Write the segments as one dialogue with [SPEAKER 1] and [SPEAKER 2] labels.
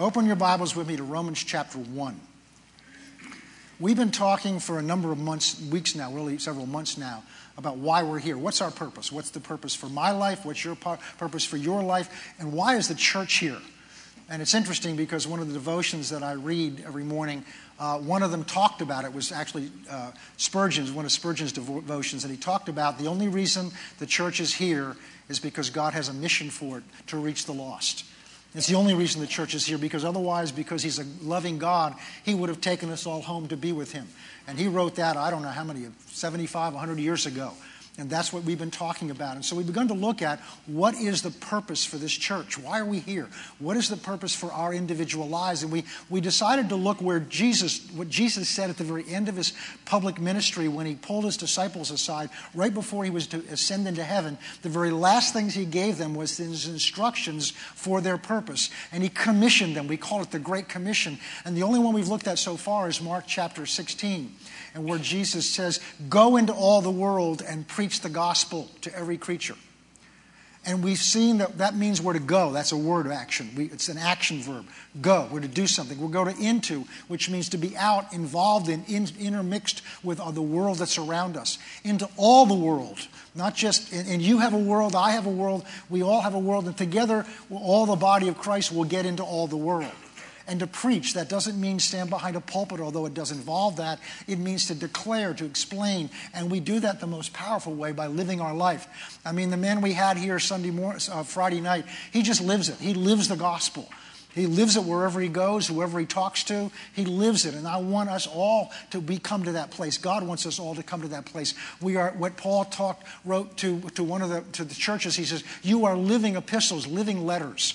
[SPEAKER 1] Open your Bibles with me to Romans chapter 1. We've been talking for a number of months, weeks now, really several months now, about why we're here. What's our purpose? What's the purpose for my life? What's your purpose for your life? And why is the church here? And it's interesting because one of the devotions that I read every morning, uh, one of them talked about it was actually uh, Spurgeon's, one of Spurgeon's devotions, and he talked about the only reason the church is here is because God has a mission for it to reach the lost. It's the only reason the church is here because otherwise, because he's a loving God, he would have taken us all home to be with him. And he wrote that, I don't know how many, 75, 100 years ago. And that's what we've been talking about. And so we've begun to look at what is the purpose for this church? Why are we here? What is the purpose for our individual lives? And we, we decided to look where Jesus, what Jesus said at the very end of his public ministry when he pulled his disciples aside, right before he was to ascend into heaven, the very last things he gave them was his instructions for their purpose. And he commissioned them. We call it the Great Commission. And the only one we've looked at so far is Mark chapter 16 and where Jesus says, Go into all the world and preach the gospel to every creature. And we've seen that that means we're to go. That's a word of action. We, it's an action verb. Go. We're to do something. We're going to into, which means to be out, involved in, in intermixed with the world that's around us. Into all the world. Not just, and, and you have a world, I have a world, we all have a world, and together, all the body of Christ will get into all the world and to preach. That doesn't mean stand behind a pulpit, although it does involve that. It means to declare, to explain, and we do that the most powerful way by living our life. I mean, the man we had here Sunday morning, uh, Friday night, he just lives it. He lives the gospel. He lives it wherever he goes, whoever he talks to. He lives it. And I want us all to be come to that place. God wants us all to come to that place. We are what Paul talked, wrote to, to one of the to the churches. He says, You are living epistles, living letters.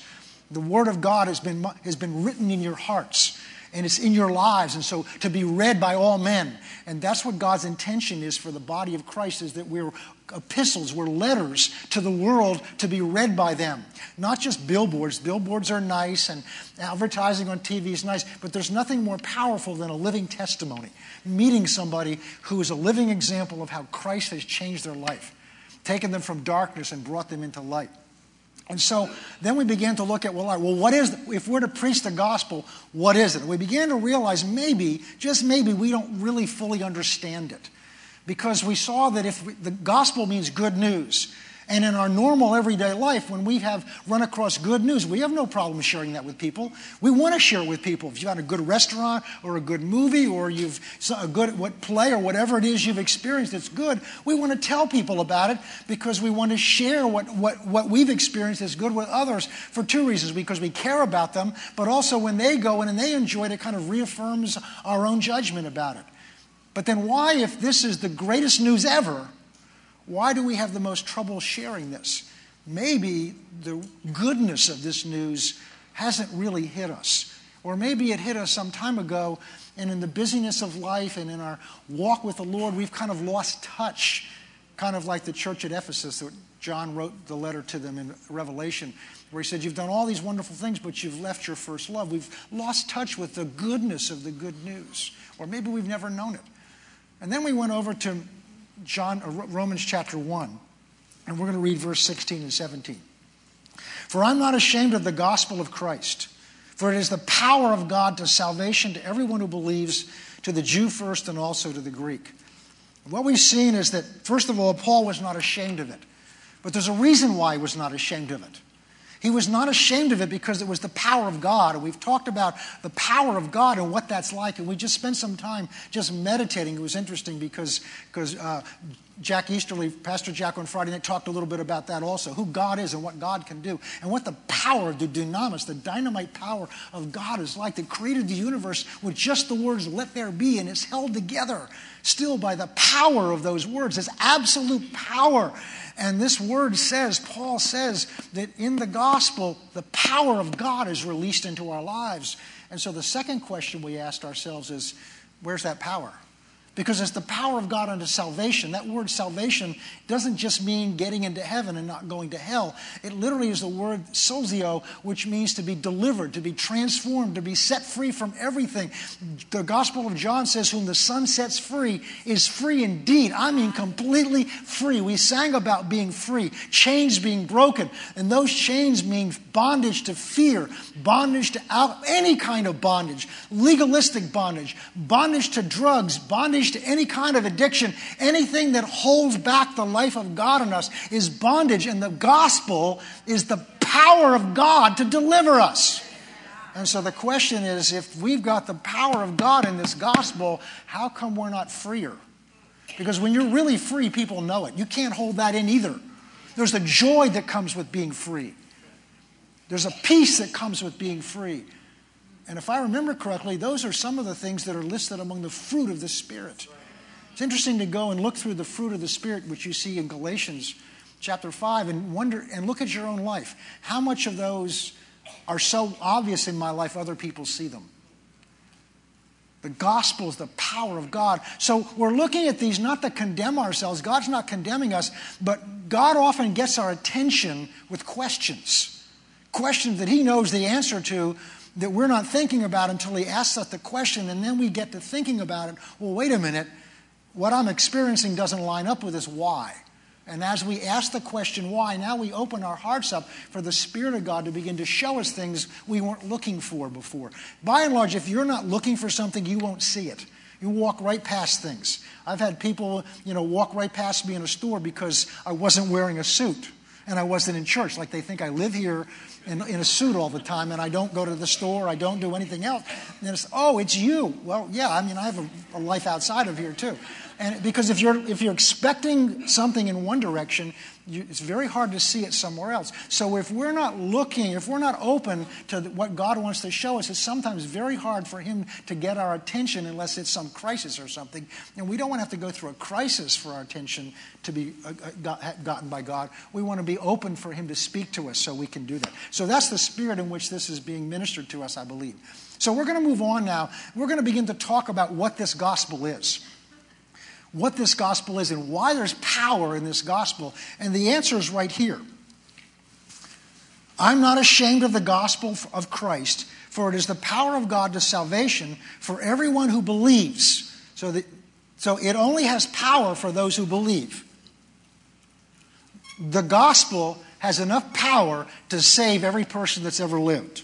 [SPEAKER 1] The Word of God has been, has been written in your hearts and it's in your lives and so to be read by all men. And that's what god's intention is for the body of christ is that we're epistles we're letters to the world to be read by them. Not just billboards. Billboards are nice and advertising on tv is nice but there's nothing more powerful than a living testimony. Meeting somebody who is a living example of how christ has changed their life taken them from darkness and brought them into light and so then we began to look at, well, well, what is, if we're to preach the gospel, what is it? We began to realize maybe, just maybe, we don't really fully understand it. Because we saw that if we, the gospel means good news, and in our normal everyday life, when we have run across good news, we have no problem sharing that with people. We want to share it with people. If you've had a good restaurant or a good movie or you've a good what play or whatever it is you've experienced that's good, we want to tell people about it because we want to share what, what, what we've experienced that's good with others for two reasons. Because we care about them, but also when they go in and they enjoy it, it kind of reaffirms our own judgment about it. But then why, if this is the greatest news ever, why do we have the most trouble sharing this? Maybe the goodness of this news hasn't really hit us. Or maybe it hit us some time ago, and in the busyness of life and in our walk with the Lord, we've kind of lost touch, kind of like the church at Ephesus that John wrote the letter to them in Revelation, where he said, You've done all these wonderful things, but you've left your first love. We've lost touch with the goodness of the good news, or maybe we've never known it. And then we went over to John, uh, Romans chapter 1, and we're going to read verse 16 and 17. For I'm not ashamed of the gospel of Christ, for it is the power of God to salvation to everyone who believes, to the Jew first and also to the Greek. What we've seen is that, first of all, Paul was not ashamed of it. But there's a reason why he was not ashamed of it. He was not ashamed of it because it was the power of God. We've talked about the power of God and what that's like. And we just spent some time just meditating. It was interesting because, because uh, Jack Easterly, Pastor Jack on Friday night, talked a little bit about that also who God is and what God can do, and what the power of the dunamis, the dynamite power of God is like that created the universe with just the words, let there be, and it's held together still by the power of those words. It's absolute power. And this word says, Paul says, that in the gospel, the power of God is released into our lives. And so the second question we asked ourselves is, where's that power? Because it's the power of God unto salvation. That word salvation doesn't just mean getting into heaven and not going to hell. It literally is the word sozo, which means to be delivered, to be transformed, to be set free from everything. The Gospel of John says, Whom the Son sets free is free indeed. I mean, completely free. We sang about being free, chains being broken, and those chains mean bondage to fear, bondage to any kind of bondage, legalistic bondage, bondage to drugs, bondage bondage to any kind of addiction, anything that holds back the life of God in us is bondage, and the gospel is the power of God to deliver us. And so the question is if we've got the power of God in this gospel, how come we're not freer? Because when you're really free, people know it. You can't hold that in either. There's a joy that comes with being free, there's a peace that comes with being free. And if I remember correctly, those are some of the things that are listed among the fruit of the Spirit. It's interesting to go and look through the fruit of the Spirit, which you see in Galatians chapter 5, and wonder and look at your own life. How much of those are so obvious in my life, other people see them? The gospel is the power of God. So we're looking at these not to condemn ourselves. God's not condemning us, but God often gets our attention with questions. Questions that He knows the answer to, that we're not thinking about until he asks us the question, and then we get to thinking about it. Well, wait a minute. What I'm experiencing doesn't line up with this why. And as we ask the question why, now we open our hearts up for the Spirit of God to begin to show us things we weren't looking for before. By and large, if you're not looking for something, you won't see it. You walk right past things. I've had people, you know, walk right past me in a store because I wasn't wearing a suit and I wasn't in church. Like they think I live here in, in, a suit all the time and I don't go to the store, I don't do anything else. And it's, oh, it's you. Well, yeah, I mean, I have a, a life outside of here too. And because if you're, if you're expecting something in one direction, you, it's very hard to see it somewhere else. So if we're not looking, if we're not open to what God wants to show us, it's sometimes very hard for Him to get our attention unless it's some crisis or something. And we don't want to have to go through a crisis for our attention to be uh, uh gotten by God. We want to be open for Him to speak to us so we can do that. So that's the spirit in which this is being ministered to us, I believe. So we're going to move on now. We're going to begin to talk about what this gospel is what this gospel is and why there's power in this gospel. And the answer is right here. I'm not ashamed of the gospel of Christ, for it is the power of God to salvation for everyone who believes. So, so it only has power for those who believe. The gospel has enough power to save every person that's ever lived.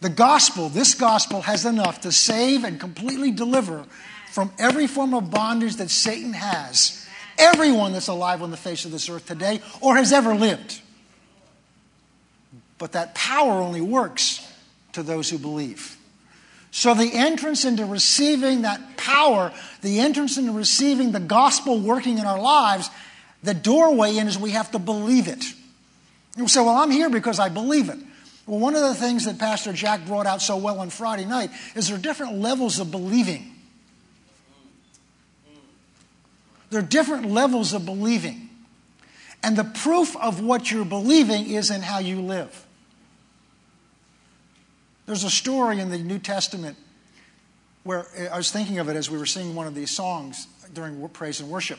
[SPEAKER 1] The gospel, this gospel, has enough to save and completely deliver from every form of bondage that Satan has. Everyone that's alive on the face of this earth today or has ever lived. But that power only works to those who believe. So, the entrance into receiving that power, the entrance into receiving the gospel working in our lives, the doorway in is we have to believe it. You say, Well, I'm here because I believe it. Well, one of the things that Pastor Jack brought out so well on Friday night is there are different levels of believing. There are different levels of believing. And the proof of what you're believing is in how you live. There's a story in the New Testament where I was thinking of it as we were singing one of these songs during praise and worship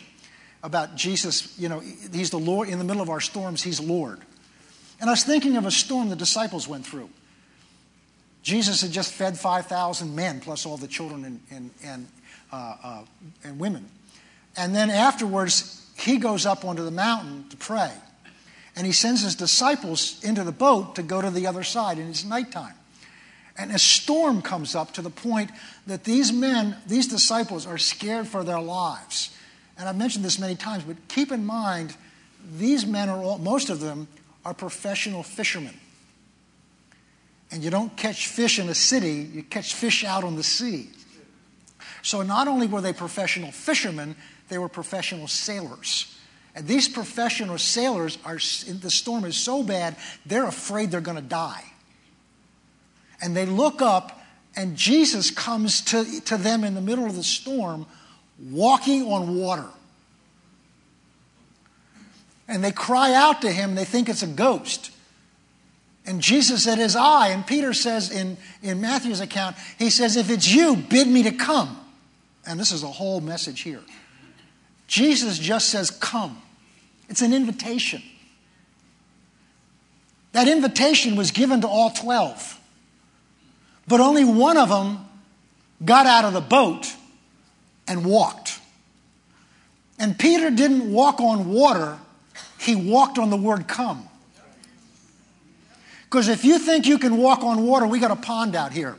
[SPEAKER 1] about Jesus. You know, He's the Lord, in the middle of our storms, He's Lord. And I was thinking of a storm the disciples went through. Jesus had just fed 5,000 men, plus all the children and, and, and, uh, uh, and women. And then afterwards, he goes up onto the mountain to pray. And he sends his disciples into the boat to go to the other side, and it's nighttime. And a storm comes up to the point that these men, these disciples, are scared for their lives. And I've mentioned this many times, but keep in mind, these men are all, most of them are professional fishermen. And you don't catch fish in a city, you catch fish out on the sea. So not only were they professional fishermen, they were professional sailors. And these professional sailors are, the storm is so bad, they're afraid they're going to die. And they look up, and Jesus comes to, to them in the middle of the storm, walking on water. And they cry out to him, they think it's a ghost. And Jesus said, His I. And Peter says in, in Matthew's account, he says, If it's you, bid me to come. and this is a whole message here. Jesus just says, Come. It's an invitation. That invitation was given to all 12, but only one of them got out of the boat and walked. And Peter didn't walk on water, he walked on the word come. Because if you think you can walk on water, we got a pond out here.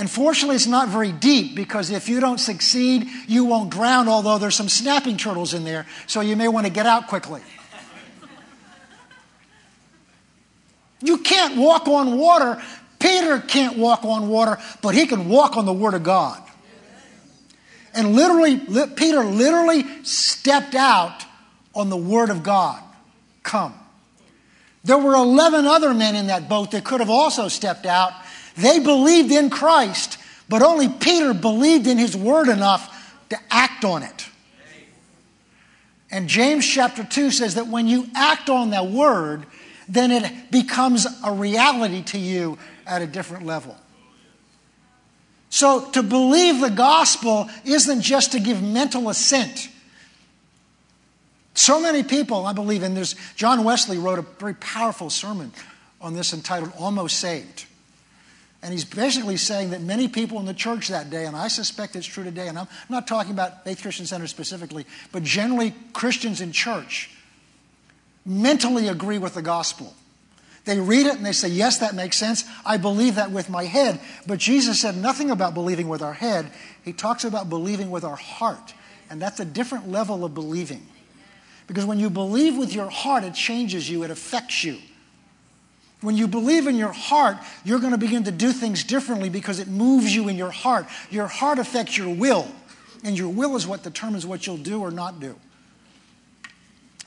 [SPEAKER 1] And fortunately, it's not very deep because if you don't succeed, you won't drown, although there's some snapping turtles in there, so you may want to get out quickly. You can't walk on water. Peter can't walk on water, but he can walk on the Word of God. And literally, Peter literally stepped out on the Word of God. Come. There were 11 other men in that boat that could have also stepped out they believed in Christ, but only Peter believed in his word enough to act on it. And James chapter 2 says that when you act on that word, then it becomes a reality to you at a different level. So to believe the gospel isn't just to give mental assent. So many people, I believe, and there's John Wesley wrote a very powerful sermon on this entitled Almost Saved. And he's basically saying that many people in the church that day, and I suspect it's true today, and I'm not talking about Faith Christian Center specifically, but generally Christians in church mentally agree with the gospel. They read it and they say, Yes, that makes sense. I believe that with my head. But Jesus said nothing about believing with our head. He talks about believing with our heart. And that's a different level of believing. Because when you believe with your heart, it changes you, it affects you. When you believe in your heart, you're going to begin to do things differently because it moves you in your heart. Your heart affects your will, and your will is what determines what you'll do or not do. I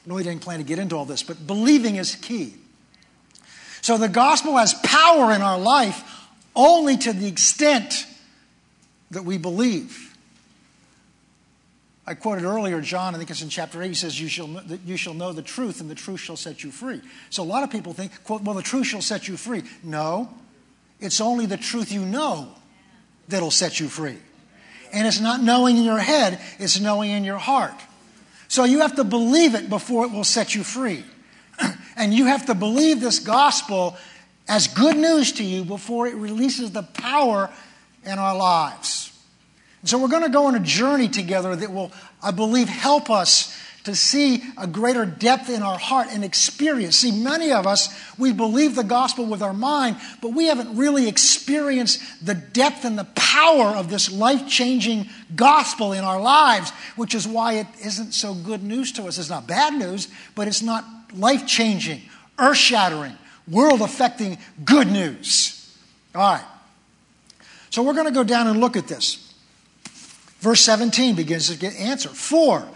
[SPEAKER 1] really didn't plan to get into all this, but believing is key. So the gospel has power in our life only to the extent that we believe. I quoted earlier John, I think it's in chapter 8, he says, you shall, know, you shall know the truth, and the truth shall set you free. So a lot of people think, quote, well, the truth shall set you free. No, it's only the truth you know that'll set you free. And it's not knowing in your head, it's knowing in your heart. So you have to believe it before it will set you free. and you have to believe this gospel as good news to you before it releases the power in our lives. So we're going to go on a journey together that will, I believe, help us to see a greater depth in our heart and experience. See, many of us, we believe the gospel with our mind, but we haven't really experienced the depth and the power of this life changing gospel in our lives, which is why it isn't so good news to us. It's not bad news, but it's not life changing, earth shattering, world affecting good news. All right. So we're going to go down and look at this. Verse 17 begins to get answer. For.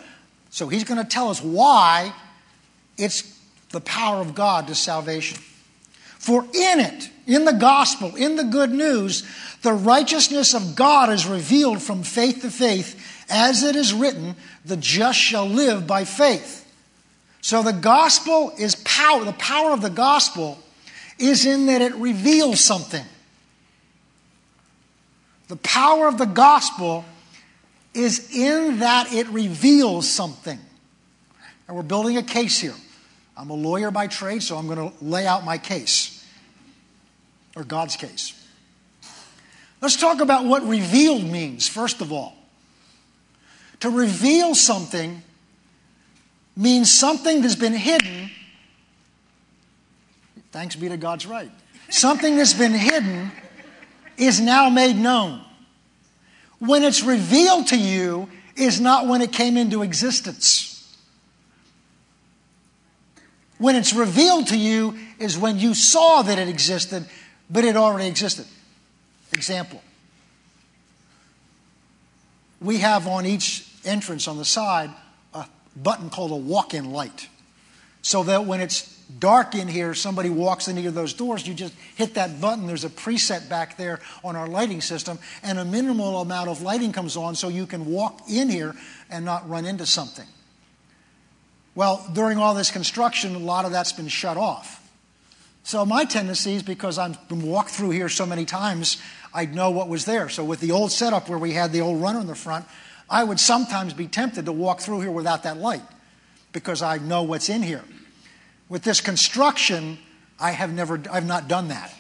[SPEAKER 1] So he's going to tell us why it's the power of God to salvation. For in it, in the gospel, in the good news, the righteousness of God is revealed from faith to faith, as it is written, the just shall live by faith. So the gospel is power. The power of the gospel is in that it reveals something. The power of the gospel is in that it reveals something. And we're building a case here. I'm a lawyer by trade, so I'm going to lay out my case, or God's case. Let's talk about what revealed means, first of all. To reveal something means something that's been hidden. Thanks be to God's right. Something that's been hidden is now made known. When it's revealed to you is not when it came into existence. When it's revealed to you is when you saw that it existed, but it already existed. Example. We have on each entrance on the side a button called a walk in light. So that when it's dark in here, somebody walks in into those doors, you just hit that button. There's a preset back there on our lighting system, and a minimal amount of lighting comes on so you can walk in here and not run into something. Well, during all this construction, a lot of that's been shut off. So my tendency is because I've been walked through here so many times, I know what was there. So with the old setup where we had the old runner in the front, I would sometimes be tempted to walk through here without that light because I know what's in here. With this construction, I have never I've not done that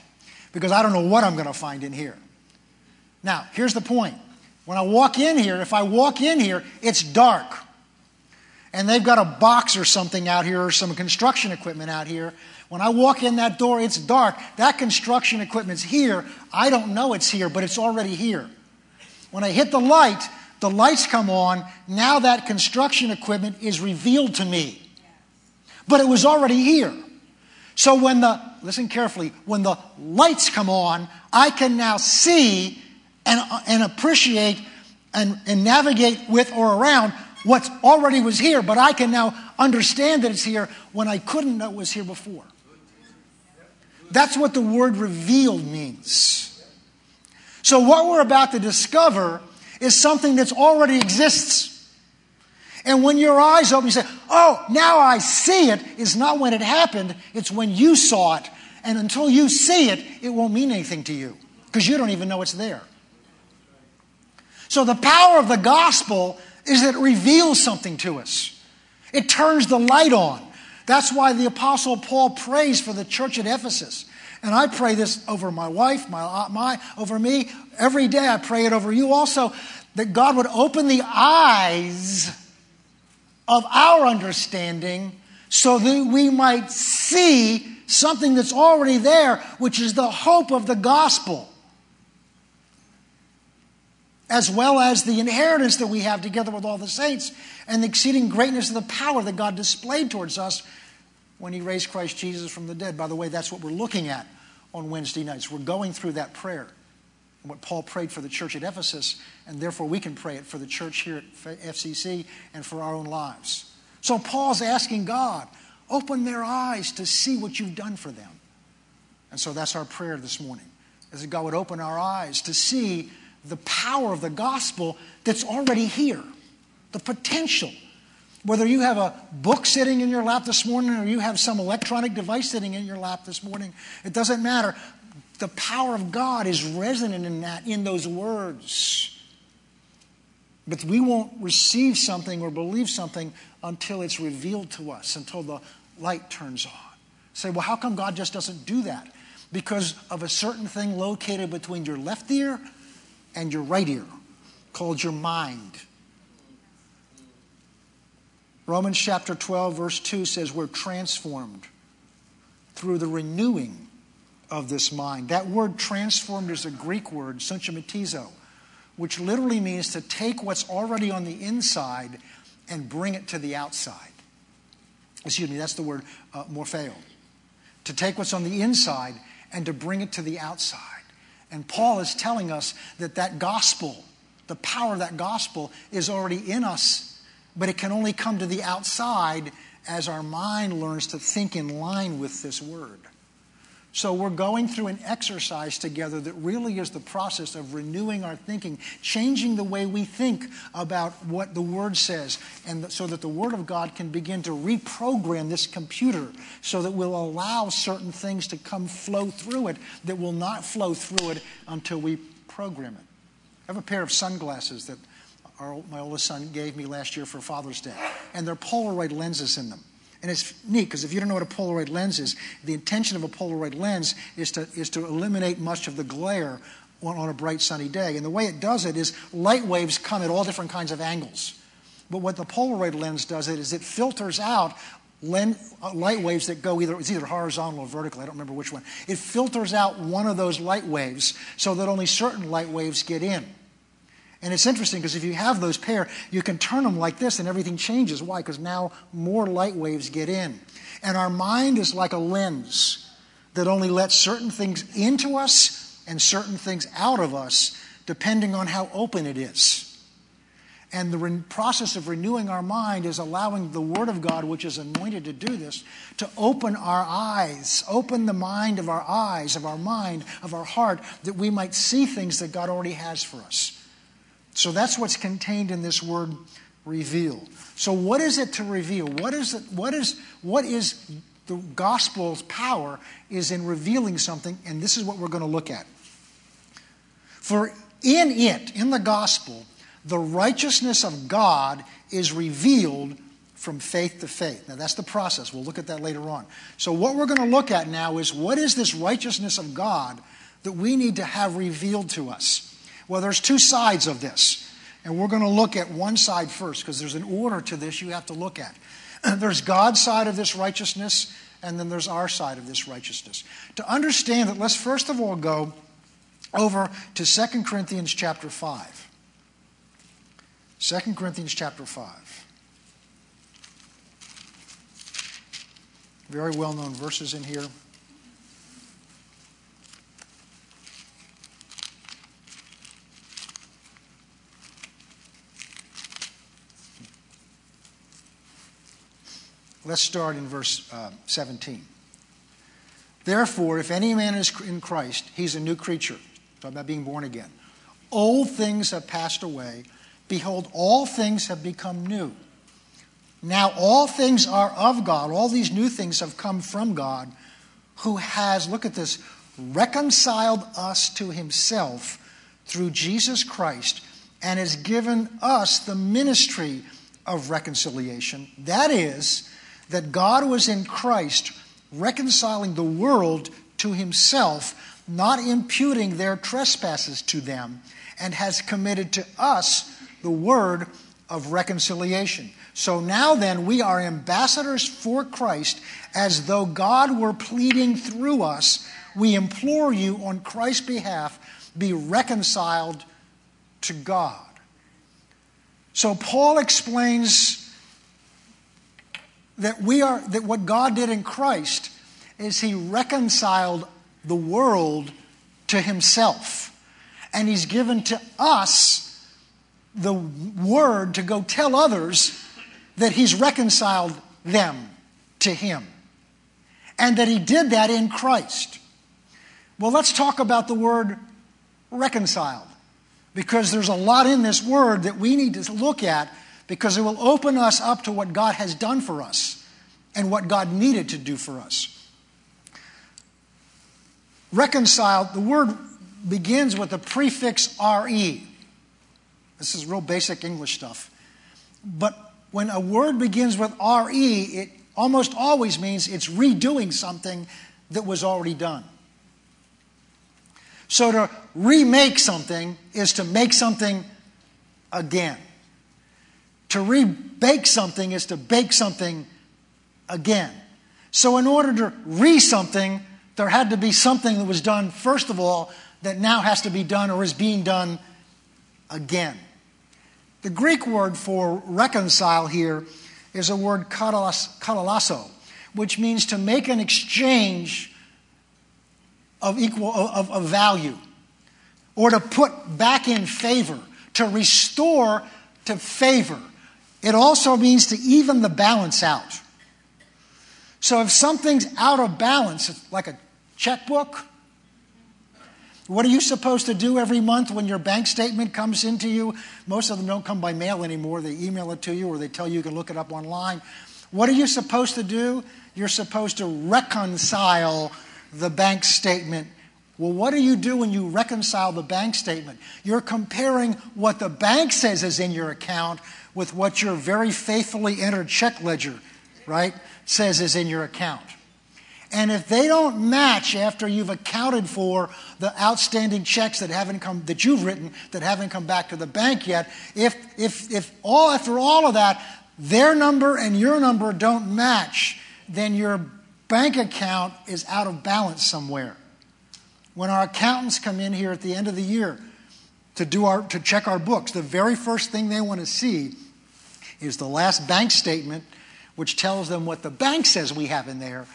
[SPEAKER 1] because I don't know what I'm going to find in here. Now, here's the point. When I walk in here, if I walk in here, it's dark. And they've got a box or something out here or some construction equipment out here. When I walk in that door, it's dark. That construction equipment's here. I don't know it's here, but it's already here. When I hit the light, the lights come on. Now that construction equipment is revealed to me. But it was already here. So when the, listen carefully, when the lights come on, I can now see and, and appreciate and, and navigate with or around what already was here, but I can now understand that it's here when I couldn't know it was here before. That's what the word revealed means. So, what we're about to discover is something that's already exists. And when your eyes open, you say, Oh, now I see it, is not when it happened, it's when you saw it. And until you see it, it won't mean anything to you because you don't even know it's there. So the power of the gospel is that it reveals something to us. It turns the light on. That's why the apostle Paul prays for the church at Ephesus. And I pray this over my wife, my, uh, my over me. Every day I pray it over you also that God would open the eyes of our understanding so that we might see something that's already there, which is the hope of the gospel as well as the inheritance that we have together with all the saints and the exceeding greatness of the power that God displayed towards us when He raised Christ Jesus from the dead. By the way, that's what we're looking at on Wednesday nights. We're going through that prayer, what Paul prayed for the church at Ephesus, and therefore we can pray it for the church here at FCC and for our own lives. So Paul's asking God, open their eyes to see what you've done for them. And so that's our prayer this morning, is that God would open our eyes to see the power of the gospel that's already here, the potential. Whether you have a book sitting in your lap this morning or you have some electronic device sitting in your lap this morning, it doesn't matter. The power of God is resonant in that, in those words. But we won't receive something or believe something until it's revealed to us, until the light turns on. Say, well, how come God just doesn't do that? Because of a certain thing located between your left ear and your right ear, called your mind. Romans chapter 12, verse 2 says, We're transformed through the renewing of this mind. That word transformed is a Greek word, sunchomatizo, which literally means to take what's already on the inside and bring it to the outside. Excuse me, that's the word uh, morpheo. To take what's on the inside and to bring it to the outside. And Paul is telling us that that gospel, the power of that gospel, is already in us, but it can only come to the outside as our mind learns to think in line with this word. So we're going through an exercise together that really is the process of renewing our thinking, changing the way we think about what the Word says, and so that the Word of God can begin to reprogram this computer so that we'll allow certain things to come flow through it that will not flow through it until we program it. I have a pair of sunglasses that our, my oldest son gave me last year for Father's Day, and they're Polaroid lenses in them. And it's neat because if you don't know what a Polaroid lens is, the intention of a Polaroid lens is to, is to eliminate much of the glare on, on a bright sunny day. And the way it does it is light waves come at all different kinds of angles. But what the Polaroid lens does it is it filters out uh, light waves that go either it's either horizontal or vertical. I don't remember which one. It filters out one of those light waves so that only certain light waves get in. And it's interesting because if you have those pair, you can turn them like this and everything changes. Why? Because now more light waves get in. And our mind is like a lens that only lets certain things into us and certain things out of us depending on how open it is. And the re- process of renewing our mind is allowing the Word of God, which is anointed to do this, to open our eyes, open the mind of our eyes, of our mind, of our heart, that we might see things that God already has for us. So that's what's contained in this word reveal. So what is it to reveal? What is it, what is what is the gospel's power is in revealing something, and this is what we're going to look at. For in it, in the gospel, the righteousness of God is revealed from faith to faith. Now, that's the process. We'll look at that later on. So, what we're going to look at now is what is this righteousness of God that we need to have revealed to us? Well, there's two sides of this. And we're going to look at one side first because there's an order to this you have to look at. There's God's side of this righteousness, and then there's our side of this righteousness. To understand that, let's first of all go over to 2 Corinthians chapter 5. 2 Corinthians chapter 5. Very well known verses in here. Let's start in verse uh, 17. Therefore, if any man is in Christ, he's a new creature. Talking about being born again. Old things have passed away. Behold, all things have become new. Now, all things are of God. All these new things have come from God, who has, look at this, reconciled us to himself through Jesus Christ and has given us the ministry of reconciliation. That is, that God was in Christ reconciling the world to himself, not imputing their trespasses to them, and has committed to us the word of reconciliation. So now then, we are ambassadors for Christ as though God were pleading through us. We implore you on Christ's behalf, be reconciled to God. So Paul explains that we are that what God did in Christ is he reconciled the world to himself. And he's given to us the word to go tell others that he's reconciled them to him. And that he did that in Christ. Well, let's talk about the word reconciled. Because there's a lot in this word that we need to look at because it will open us up to what God has done for us and what God needed to do for us. Reconciled, the word begins with the prefix re. This is real basic English stuff. But when a word begins with re, it almost always means it's redoing something that was already done. So to remake something is to make something again. To rebake something is to bake something again. So, in order to re something, there had to be something that was done, first of all, that now has to be done or is being done again. The Greek word for reconcile here is a word katalasso, which means to make an exchange of equal of, of value or to put back in favor, to restore to favor. It also means to even the balance out. So if something's out of balance, like a checkbook, what are you supposed to do every month when your bank statement comes into you? Most of them don't come by mail anymore. They email it to you or they tell you you can look it up online. What are you supposed to do? You're supposed to reconcile the bank statement. Well, what do you do when you reconcile the bank statement? You're comparing what the bank says is in your account with what your very faithfully entered check ledger, right, says is in your account. And if they don't match after you've accounted for the outstanding checks that haven't come that you've written that haven't come back to the bank yet, if if if all after all of that their number and your number don't match, then your bank account is out of balance somewhere. When our accountants come in here at the end of the year to do our to check our books, the very first thing they want to see is the last bank statement which tells them what the bank says we have in there,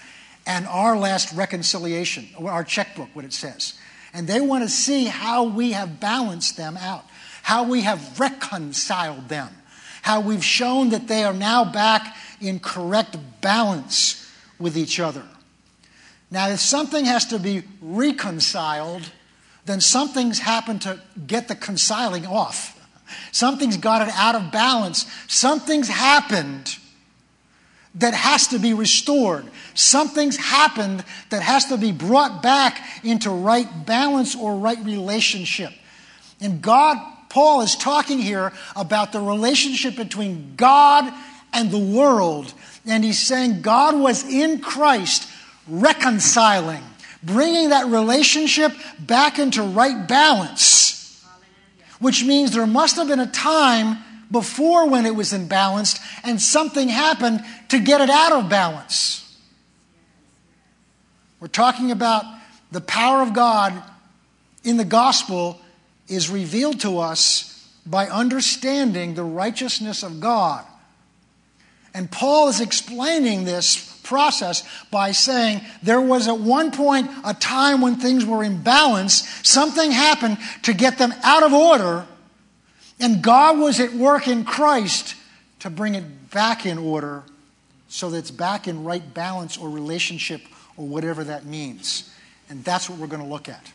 [SPEAKER 1] and our last reconciliation, our checkbook, what it says. And they want to see how we have balanced them out, how we have reconciled them, how we've shown that they are now back in correct balance with each other. Now, if something has to be reconciled, then something's happened to get the consiling off. Something's got it out of balance. Something's happened that has to be restored. Something's happened that has to be brought back into right balance or right relationship. And God, Paul is talking here about the relationship between God and the world. And he's saying God was in Christ reconciling, bringing that relationship back into right balance. Which means there must have been a time before when it was imbalanced, and something happened to get it out of balance. We're talking about the power of God in the gospel is revealed to us by understanding the righteousness of God. And Paul is explaining this process by saying there was at one point a time when things were in balance, something happened to get them out of order, and God was at work in Christ to bring it back in order so that it's back in right balance or relationship or whatever that means. And that's what we're going to look at.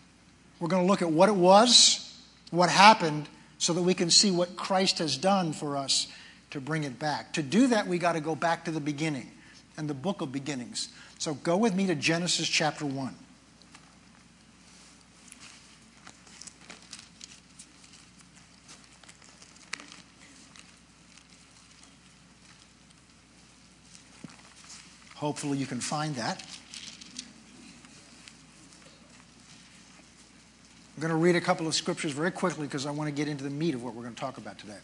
[SPEAKER 1] We're going to look at what it was, what happened, so that we can see what Christ has done for us to bring it back. To do that, we got to go back to the beginning and the book of beginnings. So go with me to Genesis chapter 1. Hopefully, you can find that. I'm going to read a couple of scriptures very quickly because I want to get into the meat of what we're going to talk about today.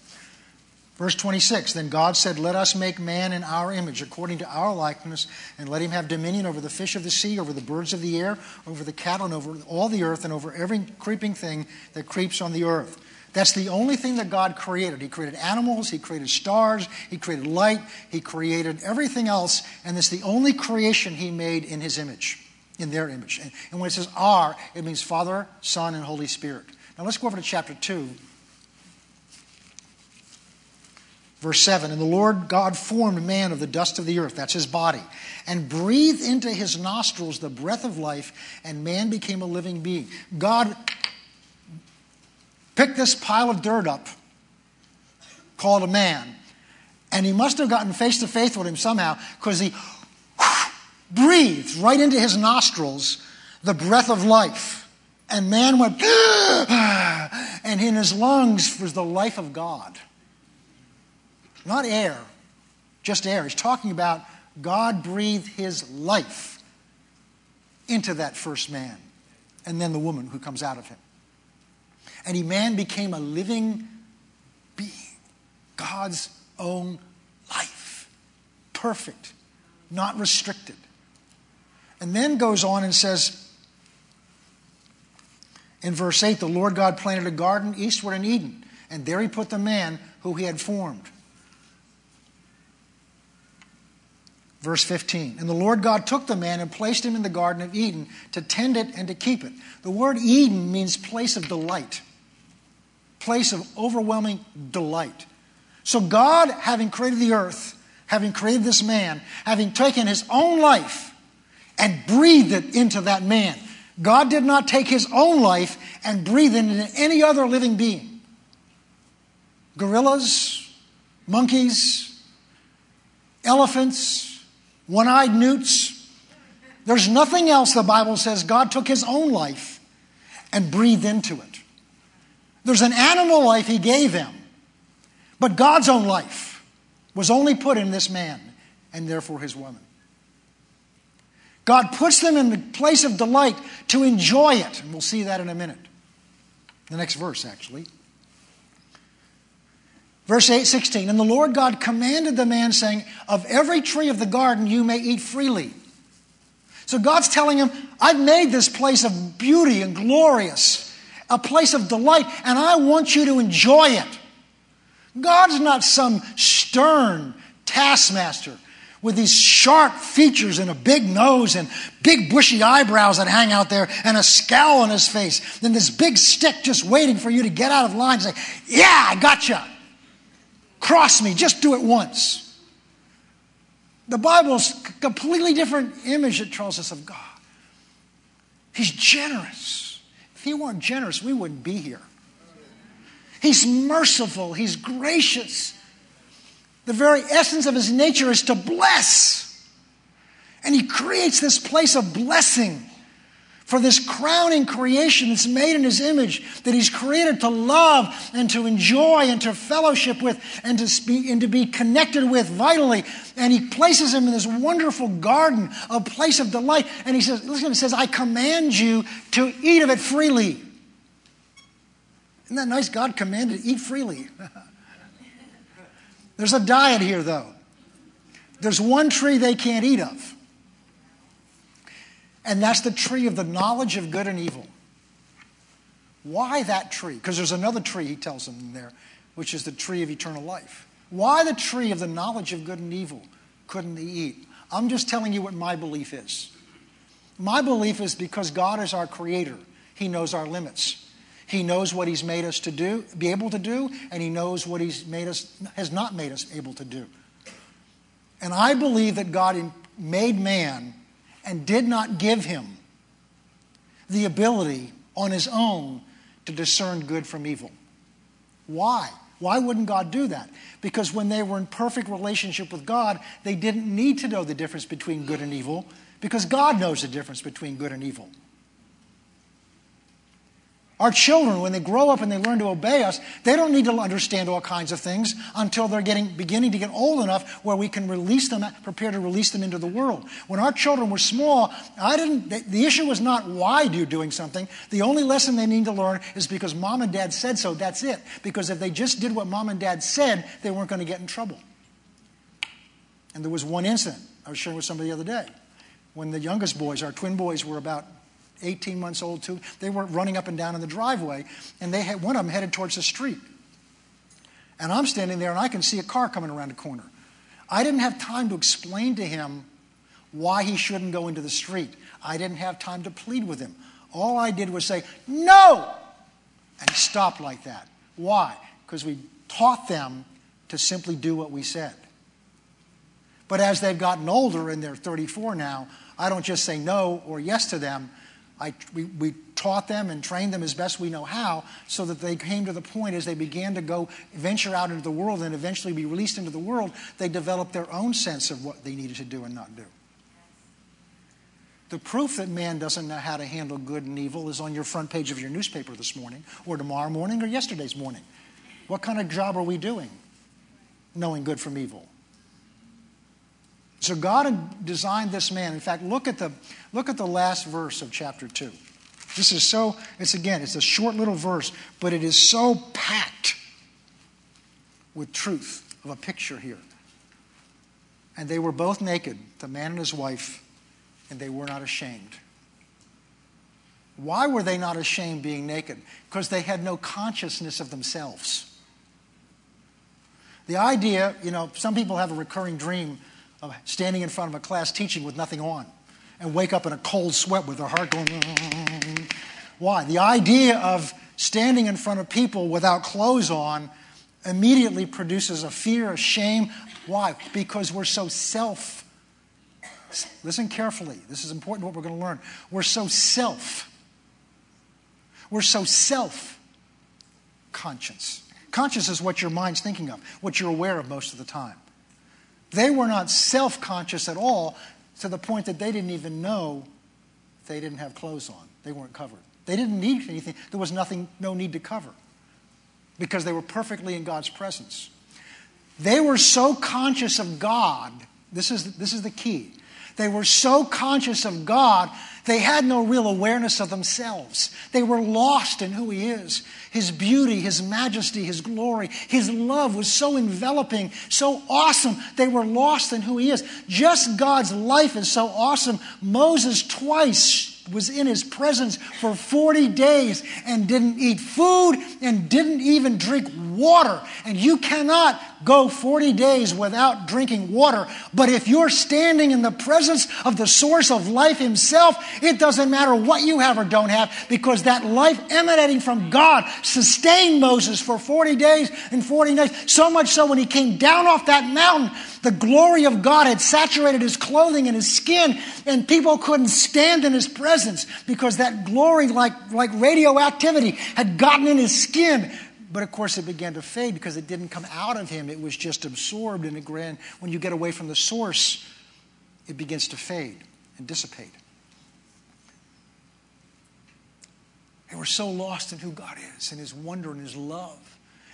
[SPEAKER 1] Verse 26 Then God said, Let us make man in our image, according to our likeness, and let him have dominion over the fish of the sea, over the birds of the air, over the cattle, and over all the earth, and over every creeping thing that creeps on the earth. That's the only thing that God created. He created animals, He created stars, He created light, He created everything else, and it's the only creation He made in His image, in their image. And when it says our, it means Father, Son, and Holy Spirit. Now let's go over to chapter 2. Verse 7 And the Lord God formed man of the dust of the earth, that's his body, and breathed into his nostrils the breath of life, and man became a living being. God picked this pile of dirt up, called a man, and he must have gotten face to face with him somehow because he breathed right into his nostrils the breath of life. And man went, and in his lungs was the life of God. Not air, just air. He's talking about God breathed his life into that first man and then the woman who comes out of him. And he, man became a living being, God's own life. Perfect, not restricted. And then goes on and says in verse 8 the Lord God planted a garden eastward in Eden, and there he put the man who he had formed. Verse 15. And the Lord God took the man and placed him in the Garden of Eden to tend it and to keep it. The word Eden means place of delight place of overwhelming delight. So, God, having created the earth, having created this man, having taken his own life and breathed it into that man, God did not take his own life and breathe it into any other living being. Gorillas, monkeys, elephants, one eyed newts. There's nothing else the Bible says God took his own life and breathed into it. There's an animal life he gave him, but God's own life was only put in this man and therefore his woman. God puts them in the place of delight to enjoy it, and we'll see that in a minute. The next verse, actually. Verse 8, 16. And the Lord God commanded the man, saying, Of every tree of the garden you may eat freely. So God's telling him, I've made this place of beauty and glorious a place of delight, and I want you to enjoy it. God's not some stern taskmaster with these sharp features and a big nose and big bushy eyebrows that hang out there and a scowl on his face. Then this big stick just waiting for you to get out of line and say, Yeah, I gotcha. Cross me, just do it once. The Bible's completely different image that tells us of God. He's generous. If He weren't generous, we wouldn't be here. He's merciful, He's gracious. The very essence of his nature is to bless. And he creates this place of blessing for this crowning creation that's made in his image, that he's created to love and to enjoy and to fellowship with and to be, and to be connected with vitally. And he places him in this wonderful garden, a place of delight. And he says, listen, he says, I command you to eat of it freely. Isn't that nice? God commanded, eat freely. There's a diet here, though. There's one tree they can't eat of. And that's the tree of the knowledge of good and evil. Why that tree? Because there's another tree, he tells them there, which is the tree of eternal life. Why the tree of the knowledge of good and evil couldn't they eat? I'm just telling you what my belief is. My belief is because God is our creator, He knows our limits. He knows what He's made us to do, be able to do, and He knows what He's made us, has not made us able to do. And I believe that God made man and did not give him the ability on his own to discern good from evil. Why? Why wouldn't God do that? Because when they were in perfect relationship with God, they didn't need to know the difference between good and evil because God knows the difference between good and evil. Our children, when they grow up and they learn to obey us, they don't need to understand all kinds of things until they're getting, beginning to get old enough where we can release them, prepare to release them into the world. When our children were small, I didn't, the issue was not why you're doing something. The only lesson they need to learn is because mom and dad said so, that's it. Because if they just did what mom and dad said, they weren't going to get in trouble. And there was one incident I was sharing with somebody the other day. When the youngest boys, our twin boys, were about 18 months old too. They were running up and down in the driveway, and they had, one of them headed towards the street. And I'm standing there, and I can see a car coming around the corner. I didn't have time to explain to him why he shouldn't go into the street. I didn't have time to plead with him. All I did was say, No! And he stopped like that. Why? Because we taught them to simply do what we said. But as they've gotten older and they're 34 now, I don't just say no or yes to them. I, we, we taught them and trained them as best we know how so that they came to the point as they began to go venture out into the world and eventually be released into the world, they developed their own sense of what they needed to do and not do. The proof that man doesn't know how to handle good and evil is on your front page of your newspaper this morning, or tomorrow morning, or yesterday's morning. What kind of job are we doing knowing good from evil? So God had designed this man. In fact, look at the look at the last verse of chapter 2. This is so it's again, it's a short little verse, but it is so packed with truth of a picture here. And they were both naked, the man and his wife, and they were not ashamed. Why were they not ashamed being naked? Because they had no consciousness of themselves. The idea, you know, some people have a recurring dream of standing in front of a class teaching with nothing on and wake up in a cold sweat with their heart going. Why? The idea of standing in front of people without clothes on immediately produces a fear, a shame. Why? Because we're so self. Listen carefully. This is important what we're going to learn. We're so self. We're so self conscious. Conscious is what your mind's thinking of, what you're aware of most of the time. They were not self conscious at all to the point that they didn't even know they didn't have clothes on. They weren't covered. They didn't need anything. There was nothing, no need to cover because they were perfectly in God's presence. They were so conscious of God. This is, this is the key. They were so conscious of God, they had no real awareness of themselves. They were lost in who He is. His beauty, His majesty, His glory, His love was so enveloping, so awesome. They were lost in who He is. Just God's life is so awesome. Moses twice was in his presence for 40 days and didn't eat food and didn't even drink water. And you cannot go 40 days without drinking water. But if you're standing in the presence of the source of life himself, it doesn't matter what you have or don't have because that life emanating from God sustained Moses for 40 days and 40 nights. So much so when he came down off that mountain, the glory of God had saturated his clothing and his skin, and people couldn't stand in his presence because that glory, like, like radioactivity, had gotten in his skin But of course, it began to fade because it didn't come out of him. It was just absorbed in it ran. When you get away from the source, it begins to fade and dissipate. They were so lost in who God is and His wonder and His love.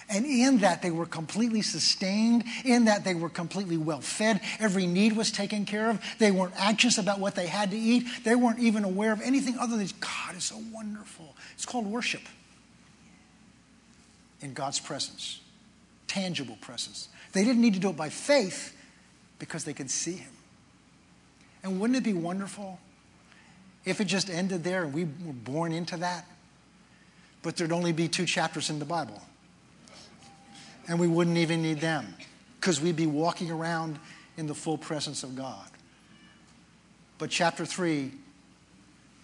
[SPEAKER 1] And in that, they were completely sustained. In that, they were completely well fed. Every need was taken care of. They weren't anxious about what they had to eat. They weren't even aware of anything other than God is so wonderful. It's called worship in God's presence, tangible presence. They didn't need to do it by faith because they could see Him. And wouldn't it be wonderful if it just ended there and we were born into that? But there'd only be two chapters in the Bible and we wouldn't even need them because we'd be walking around in the full presence of God. But chapter 3,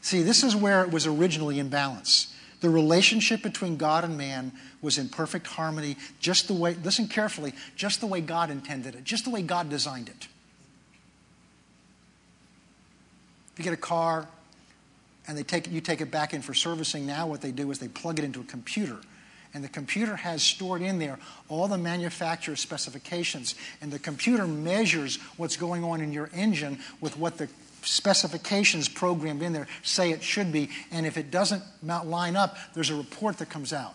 [SPEAKER 1] see, this is where it was originally in balance. The relationship between God and man was in perfect harmony, just the way, listen carefully, just the way God intended it, just the way God designed it. If you get a car and they take, you take it back in for servicing, now what they do is they plug it into a computer and the computer has stored in there all the manufacturer's specifications. And the computer measures what's going on in your engine with what the specifications programmed in there say it should be. And if it doesn't line up, there's a report that comes out.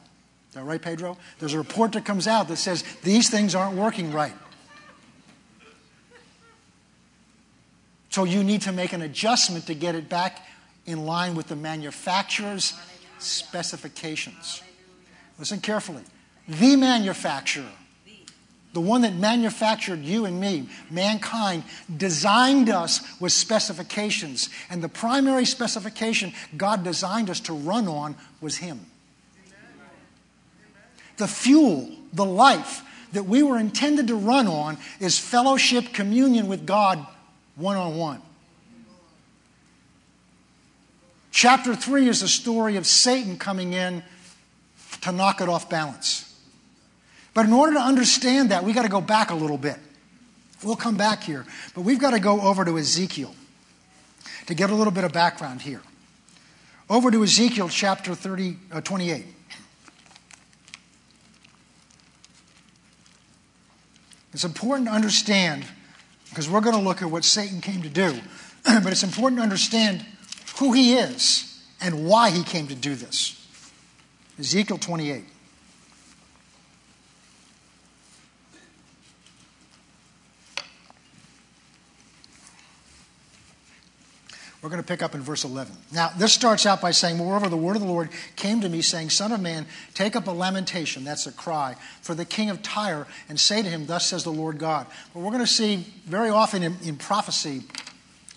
[SPEAKER 1] Is that right, Pedro? There's a report that comes out that says these things aren't working right. So you need to make an adjustment to get it back in line with the manufacturer's specifications. Listen carefully. The manufacturer, the one that manufactured you and me, mankind, designed us with specifications. And the primary specification God designed us to run on was Him. The fuel, the life that we were intended to run on is fellowship, communion with God one on one. Chapter 3 is the story of Satan coming in to knock it off balance. But in order to understand that, we've got to go back a little bit. We'll come back here, but we've got to go over to Ezekiel to get a little bit of background here. Over to Ezekiel chapter 30, uh, 28. It's important to understand, because we're going to look at what Satan came to do, but it's important to understand who he is and why he came to do this. Ezekiel 28. We're going to pick up in verse 11. Now, this starts out by saying, Moreover, the word of the Lord came to me, saying, Son of man, take up a lamentation, that's a cry, for the king of Tyre, and say to him, Thus says the Lord God. But we're going to see very often in, in prophecy,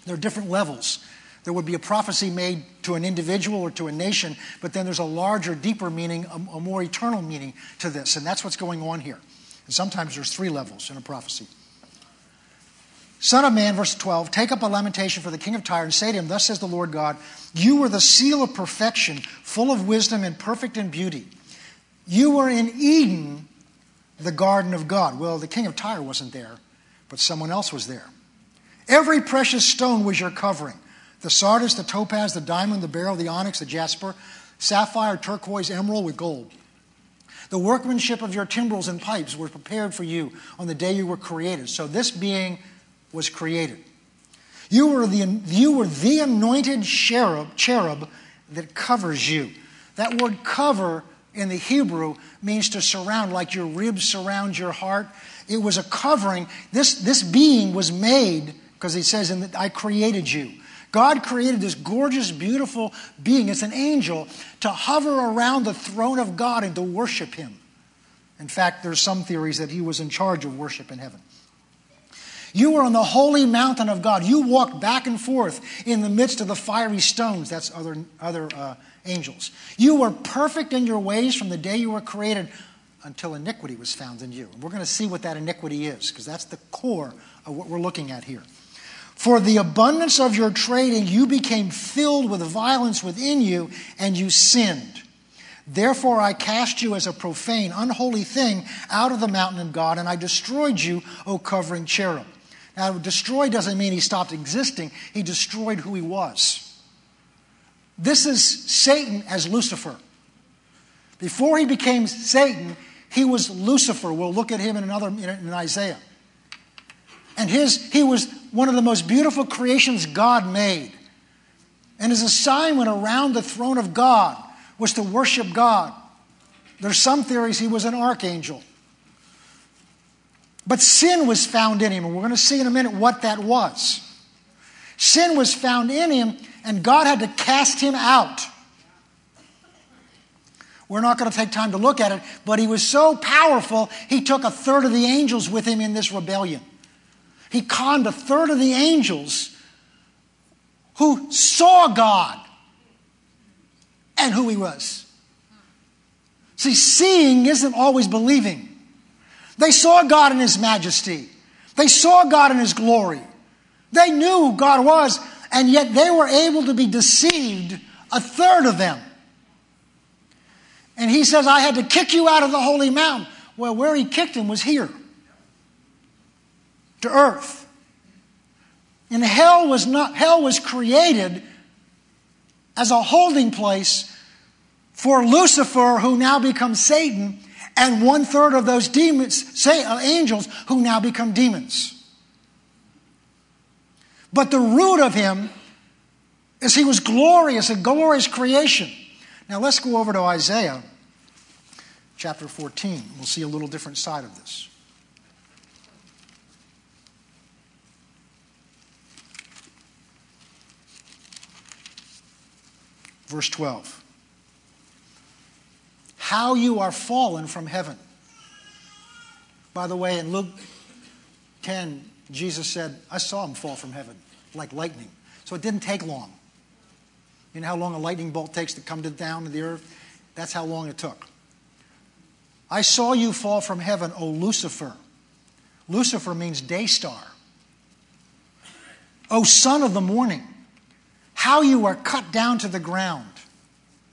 [SPEAKER 1] there are different levels. There would be a prophecy made to an individual or to a nation, but then there's a larger, deeper meaning, a, a more eternal meaning to this. And that's what's going on here. And sometimes there's three levels in a prophecy. Son of man, verse 12, take up a lamentation for the king of Tyre and say to him, Thus says the Lord God, You were the seal of perfection, full of wisdom and perfect in beauty. You were in Eden, the garden of God. Well, the king of Tyre wasn't there, but someone else was there. Every precious stone was your covering the sardius, the topaz, the diamond, the beryl, the onyx, the jasper, sapphire, turquoise, emerald with gold. The workmanship of your timbrels and pipes were prepared for you on the day you were created. So this being was created. You were the, you were the anointed cherub, cherub that covers you. That word cover in the Hebrew means to surround, like your ribs surround your heart. It was a covering. This, this being was made, because he says, in the, I created you. God created this gorgeous, beautiful being, it's an angel, to hover around the throne of God and to worship him. In fact, there's some theories that he was in charge of worship in heaven. You were on the holy mountain of God. You walked back and forth in the midst of the fiery stones. That's other, other uh, angels. You were perfect in your ways from the day you were created until iniquity was found in you. And we're going to see what that iniquity is, because that's the core of what we're looking at here. For the abundance of your trading, you became filled with violence within you, and you sinned. Therefore, I cast you as a profane, unholy thing out of the mountain of God, and I destroyed you, O covering cherub. Now, destroy doesn't mean he stopped existing, he destroyed who he was. This is Satan as Lucifer. Before he became Satan, he was Lucifer. We'll look at him in another in Isaiah. And his, he was one of the most beautiful creations God made. And his assignment around the throne of God was to worship God. There's some theories he was an archangel. But sin was found in him, and we're going to see in a minute what that was. Sin was found in him, and God had to cast him out. We're not going to take time to look at it, but he was so powerful, he took a third of the angels with him in this rebellion. He conned a third of the angels who saw God and who he was. See, seeing isn't always believing. They saw God in his majesty, they saw God in his glory. They knew who God was, and yet they were able to be deceived, a third of them. And he says, I had to kick you out of the holy mountain. Well, where he kicked him was here to earth. And hell was not hell was created as a holding place for Lucifer, who now becomes Satan, and one third of those demons, say uh, angels, who now become demons. But the root of him is he was glorious, a glorious creation. Now let's go over to Isaiah chapter 14. We'll see a little different side of this. Verse 12. How you are fallen from heaven. By the way, in Luke 10, Jesus said, I saw him fall from heaven like lightning. So it didn't take long. You know how long a lightning bolt takes to come to down to the earth? That's how long it took. I saw you fall from heaven, O Lucifer. Lucifer means day star. O son of the morning, how you are cut down to the ground,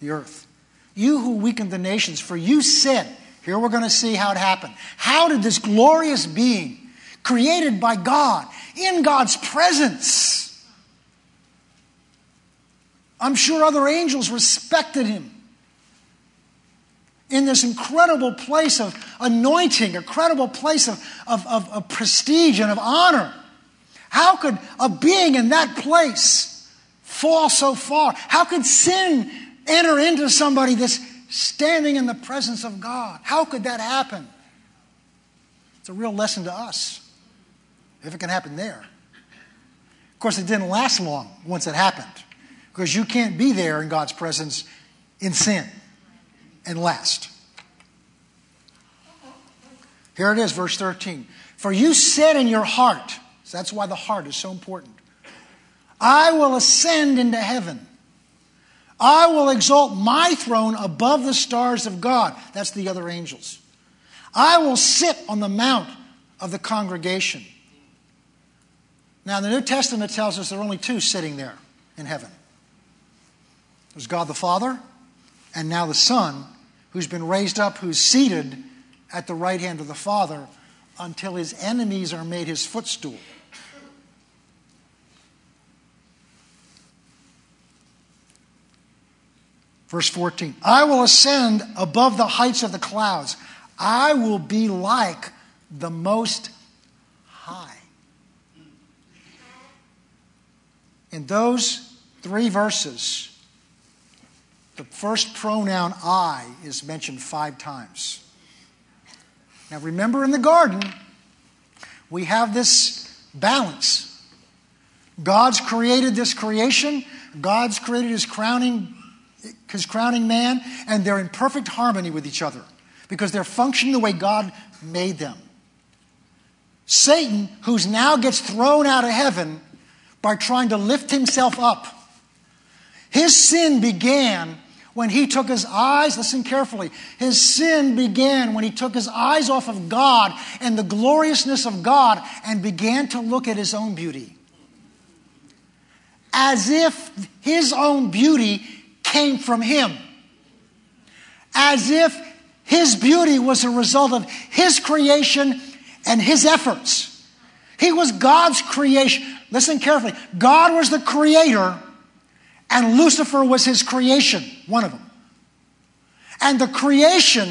[SPEAKER 1] the earth. You who weakened the nations, for you sin. here we're going to see how it happened. How did this glorious being, created by God, in God's presence, I'm sure other angels respected him in this incredible place of anointing, a credible place of, of, of, of, prestige and of honor. How could a being in that place fall so far? How could sin enter into somebody that's standing in the presence of God? How could that happen? It's a real lesson to us, if it can happen there. Of course, it didn't last long once it happened, because you can't be there in God's presence in sin and last. Here it is, verse 13. For you said in your heart, so that's why the heart is so important, I will ascend into heaven. I will exalt my throne above the stars of God. That's the other angels. I will sit on the mount of the congregation. Now, the New Testament tells us there are only two sitting there in heaven there's God the Father, and now the Son, who's been raised up, who's seated at the right hand of the Father until his enemies are made his footstool. Verse 14 I will ascend above the heights of the clouds, I will be like the Most High. In those three verses, the first pronoun I is mentioned five times. Now remember in the garden, we have this balance. God's created this creation, God's created his crowning, his crowning man, and they're in perfect harmony with each other because they're functioning the way God made them. Satan, who's now gets thrown out of heaven by trying to lift himself up, his sin began when he took his eyes, listen carefully, his sin began when he took his eyes off of God and the gloriousness of God and began to look at his own beauty. As if his own beauty came from him. As if his beauty was a result of his creation and his efforts. He was God's creation. Listen carefully. God was the creator and Lucifer was his creation, one of them. And the creation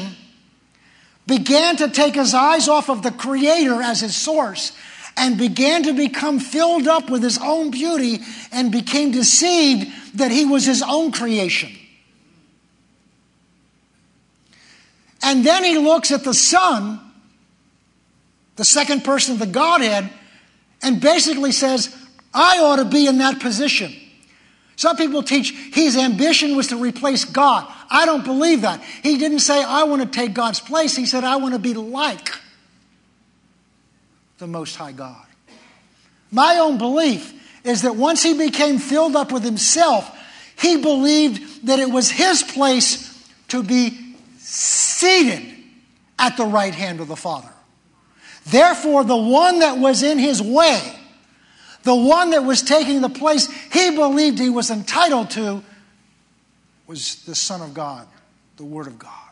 [SPEAKER 1] began to take his eyes off of the Creator as his source and began to become filled up with his own beauty and became deceived that he was his own creation. And then he looks at the Son, the second person of the Godhead, and basically says, I ought to be in that position. Some people teach his ambition was to replace God. I don't believe that. He didn't say, I want to take God's place. He said, I want to be like the Most High God. My own belief is that once he became filled up with himself, he believed that it was his place to be seated at the right hand of the Father. Therefore, the one that was in his way, the one that was taking the place he believed he was entitled to was the Son of God, the Word of God.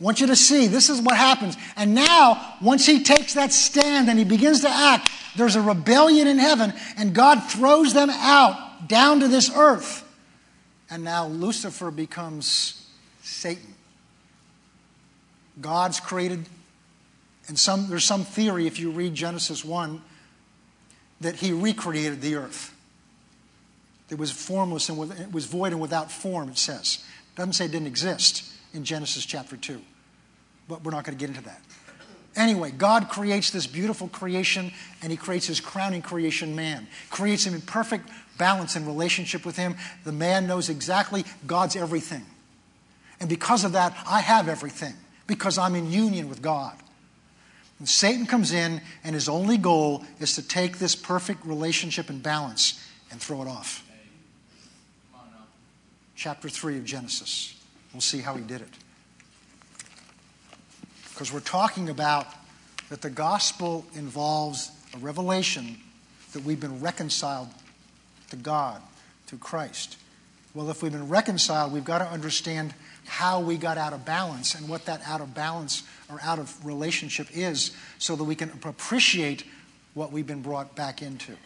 [SPEAKER 1] I want you to see this is what happens. And now, once he takes that stand and he begins to act, there's a rebellion in heaven, and God throws them out down to this earth. And now Lucifer becomes Satan. God's created, and some, there's some theory, if you read Genesis 1, that he recreated the earth. It was formless and it was void and without form, it says. It doesn't say it didn't exist in Genesis chapter 2. But we're not going to get into that. Anyway, God creates this beautiful creation and he creates his crowning creation, man. Creates him in perfect balance and relationship with him. The man knows exactly God's everything. And because of that, I have everything because I'm in union with God. And Satan comes in, and his only goal is to take this perfect relationship and balance and throw it off. Chapter 3 of Genesis. We'll see how he did it. Because we're talking about that the gospel involves a revelation that we've been reconciled to God through Christ. Well, if we've been reconciled, we've got to understand how we got out of balance and what that out of balance or out of relationship is so that we can appreciate what we've been brought back into.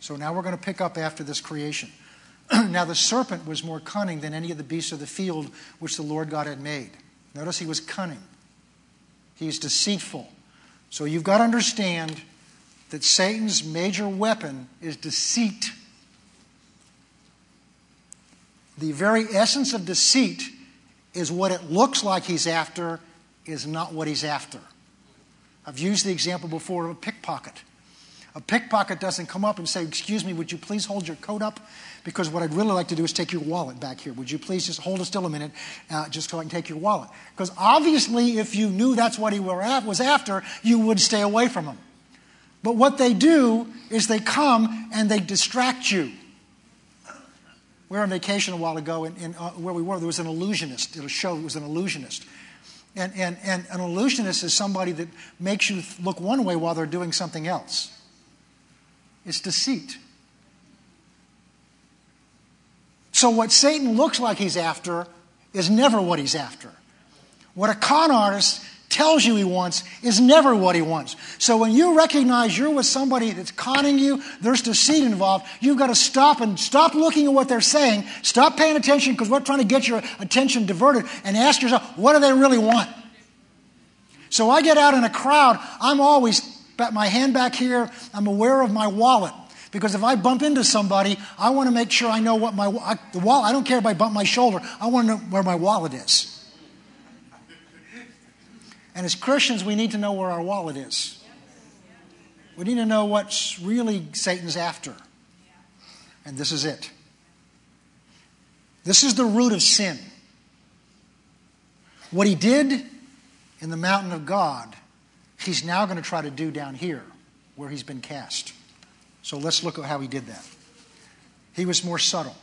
[SPEAKER 1] So now we're going to pick up after this creation. now the serpent was more cunning than any of the beasts of the field which the Lord God had made. Notice he was cunning, he's deceitful. So you've got to understand that Satan's major weapon is deceit. The very essence of deceit is what it looks like he's after is not what he's after. I've used the example before of a pickpocket. A pickpocket doesn't come up and say, Excuse me, would you please hold your coat up? Because what I'd really like to do is take your wallet back here. Would you please just hold it still a minute uh, just so I can take your wallet? Because obviously, if you knew that's what he was after, you would stay away from him. But what they do is they come and they distract you. We were on vacation a while ago, and, uh, where we were, there was an illusionist. It was a show it was an illusionist. And, and, and an illusionist is somebody that makes you look one way while they're doing something else. It's deceit. So, what Satan looks like he's after is never what he's after. What a con artist tells you he wants is never what he wants. So when you recognize you're with somebody that's conning you, there's deceit involved, you've got to stop and stop looking at what they're saying, stop paying attention because we're trying to get your attention diverted, and ask yourself, what do they really want? So I get out in a crowd, I'm always my hand back here, I'm aware of my wallet. Because if I bump into somebody, I want to make sure I know what my the wallet. I don't care if I bump my shoulder. I want to know where my wallet is. And as Christians, we need to know where our wallet is. We need to know what's really Satan's after. And this is it. This is the root of sin. What he did in the mountain of God, he's now going to try to do down here where he's been cast. So let's look at how he did that. He was more subtle.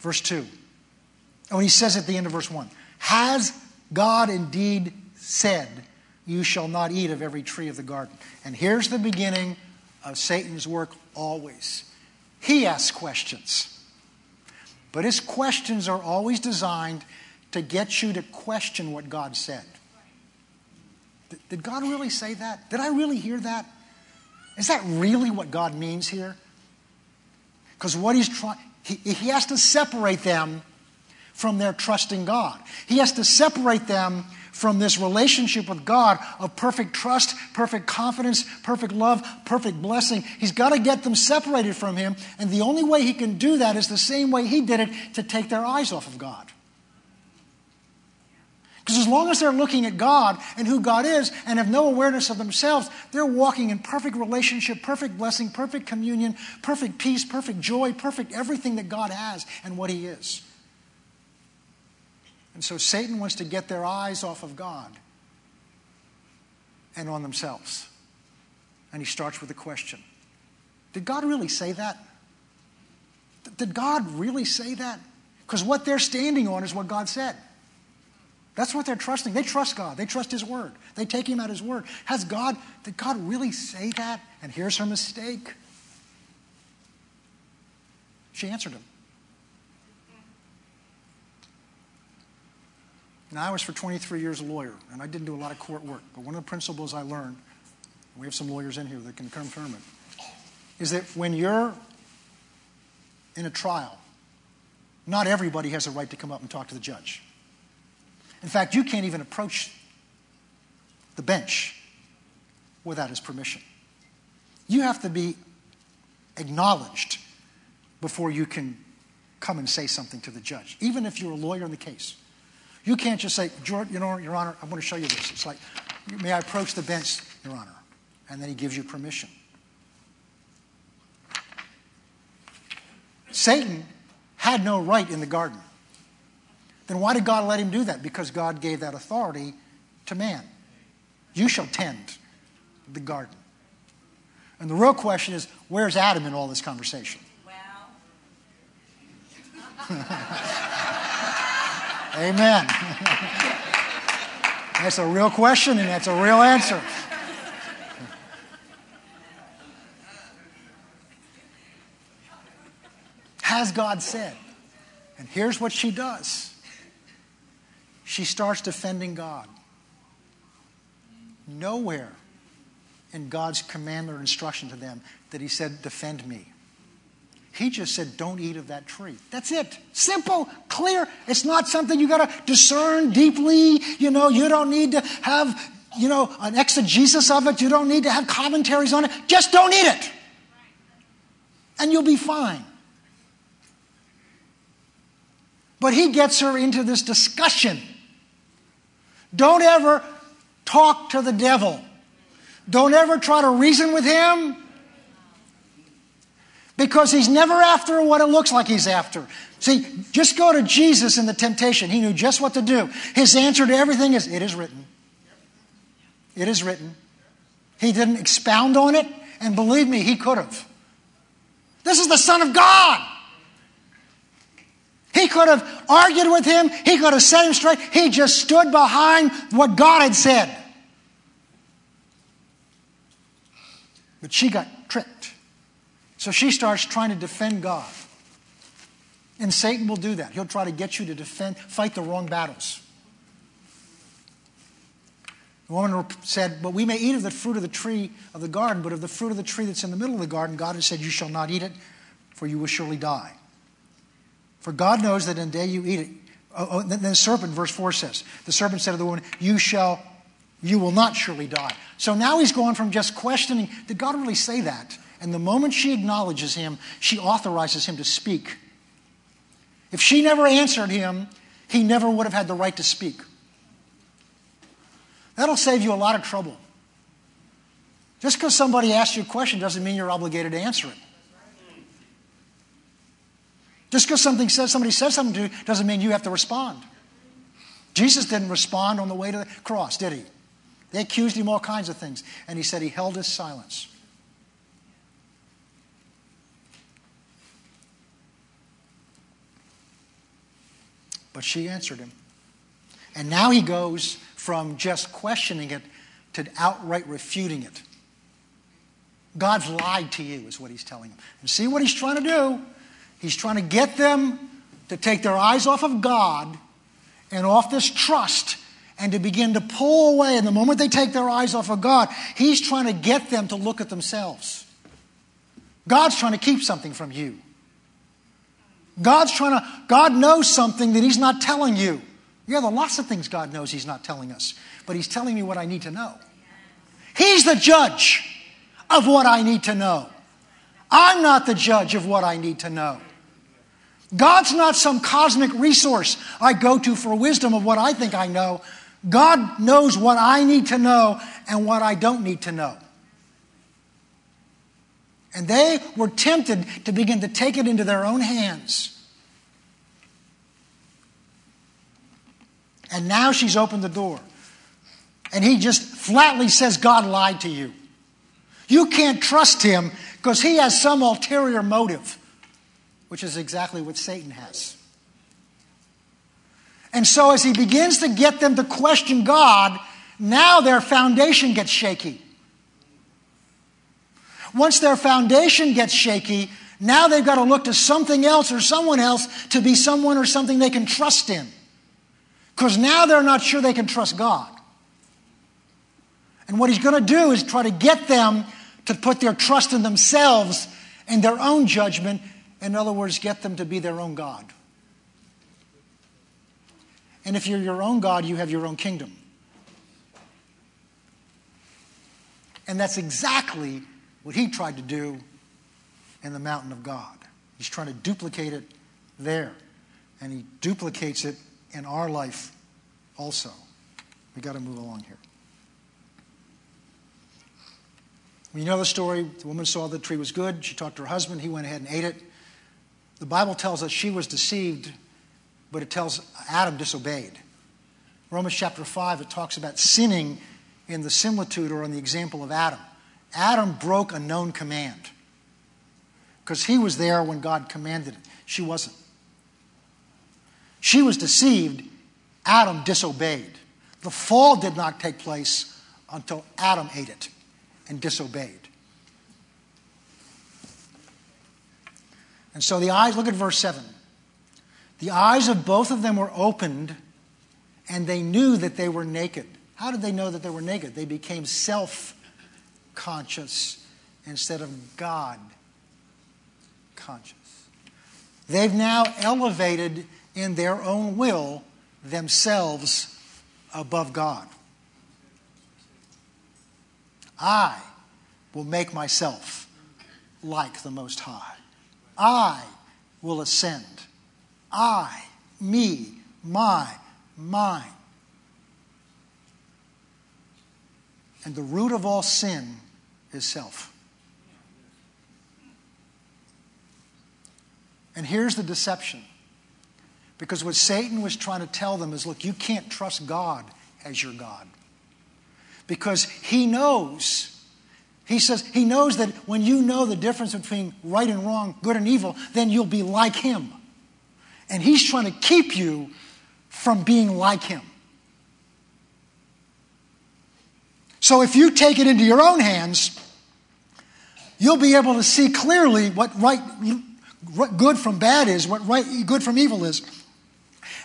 [SPEAKER 1] Verse 2. Oh, and he says at the end of verse 1 Has God indeed said, You shall not eat of every tree of the garden. And here's the beginning of Satan's work always. He asks questions. But his questions are always designed to get you to question what God said. Did God really say that? Did I really hear that? Is that really what God means here? Because what he's trying, He, he has to separate them from their trusting God. He has to separate them from this relationship with God of perfect trust, perfect confidence, perfect love, perfect blessing. He's got to get them separated from Him, and the only way He can do that is the same way He did it to take their eyes off of God. Because as long as they're looking at God and who God is and have no awareness of themselves, they're walking in perfect relationship, perfect blessing, perfect communion, perfect peace, perfect joy, perfect everything that God has and what He is. And so Satan wants to get their eyes off of God and on themselves. And he starts with a question Did God really say that? Did God really say that? Because what they're standing on is what God said. That's what they're trusting. They trust God. They trust His word. They take Him at His word. Has God, did God really say that? And here's her mistake. She answered him. Now, I was for 23 years a lawyer, and I didn't do a lot of court work. But one of the principles I learned, we have some lawyers in here that can confirm it, is that when you're in a trial, not everybody has a right to come up and talk to the judge. In fact, you can't even approach the bench without his permission. You have to be acknowledged before you can come and say something to the judge, even if you're a lawyer in the case. You can't just say, George, you know, Your Honor, I want to show you this. It's like, may I approach the bench, Your Honor? And then he gives you permission. Satan had no right in the garden. Then why did God let him do that? Because God gave that authority to man. You shall tend the garden. And the real question is where's Adam in all this conversation? Well. Amen. that's a real question and that's a real answer. Has God said? And here's what she does she starts defending God. Nowhere in God's command or instruction to them that He said, Defend me. He just said, Don't eat of that tree. That's it. Simple, clear. It's not something you got to discern deeply. You know, you don't need to have, you know, an exegesis of it. You don't need to have commentaries on it. Just don't eat it. And you'll be fine. But he gets her into this discussion. Don't ever talk to the devil. Don't ever try to reason with him because he's never after what it looks like he's after. See, just go to Jesus in the temptation. He knew just what to do. His answer to everything is, It is written. It is written. He didn't expound on it, and believe me, he could have. This is the Son of God. He could have argued with him, he could have set him straight. He just stood behind what God had said. But she got tricked. So she starts trying to defend God. And Satan will do that. He'll try to get you to defend, fight the wrong battles. The woman said, But we may eat of the fruit of the tree of the garden, but of the fruit of the tree that's in the middle of the garden, God has said, You shall not eat it, for you will surely die. For God knows that in the day you eat it. Oh, oh, then the serpent, verse 4 says, The serpent said to the woman, You shall, you will not surely die. So now he's going from just questioning, Did God really say that? And the moment she acknowledges him, she authorizes him to speak. If she never answered him, he never would have had the right to speak. That'll save you a lot of trouble. Just because somebody asks you a question doesn't mean you're obligated to answer it. Just because something says somebody says something to you doesn't mean you have to respond. Jesus didn't respond on the way to the cross, did he? They accused him all kinds of things, and he said he held his silence. But she answered him. And now he goes from just questioning it to outright refuting it. God's lied to you, is what he's telling him. And see what he's trying to do? He's trying to get them to take their eyes off of God and off this trust and to begin to pull away. And the moment they take their eyes off of God, he's trying to get them to look at themselves. God's trying to keep something from you. God's trying to, God knows something that He's not telling you. Yeah, there are lots of things God knows He's not telling us, but He's telling me what I need to know. He's the judge of what I need to know. I'm not the judge of what I need to know. God's not some cosmic resource I go to for wisdom of what I think I know. God knows what I need to know and what I don't need to know. And they were tempted to begin to take it into their own hands. And now she's opened the door. And he just flatly says, God lied to you. You can't trust him because he has some ulterior motive, which is exactly what Satan has. And so, as he begins to get them to question God, now their foundation gets shaky. Once their foundation gets shaky, now they've got to look to something else or someone else to be someone or something they can trust in. Because now they're not sure they can trust God. And what he's going to do is try to get them to put their trust in themselves and their own judgment. In other words, get them to be their own God. And if you're your own God, you have your own kingdom. And that's exactly what he tried to do in the mountain of God. He's trying to duplicate it there. And he duplicates it in our life also. We got to move along here. You know the story. The woman saw the tree was good. She talked to her husband. He went ahead and ate it. The Bible tells us she was deceived, but it tells Adam disobeyed. Romans chapter 5, it talks about sinning in the similitude or in the example of Adam. Adam broke a known command because he was there when God commanded it. She wasn't. She was deceived. Adam disobeyed. The fall did not take place until Adam ate it and disobeyed. And so the eyes, look at verse 7. The eyes of both of them were opened, and they knew that they were naked. How did they know that they were naked? They became self conscious instead of God conscious. They've now elevated in their own will themselves above God. I will make myself like the Most High. I will ascend. I, me, my, mine. And the root of all sin is self. And here's the deception. Because what Satan was trying to tell them is look, you can't trust God as your God because he knows. He says he knows that when you know the difference between right and wrong, good and evil, then you'll be like him. And he's trying to keep you from being like him. So if you take it into your own hands, you'll be able to see clearly what right good from bad is, what right good from evil is.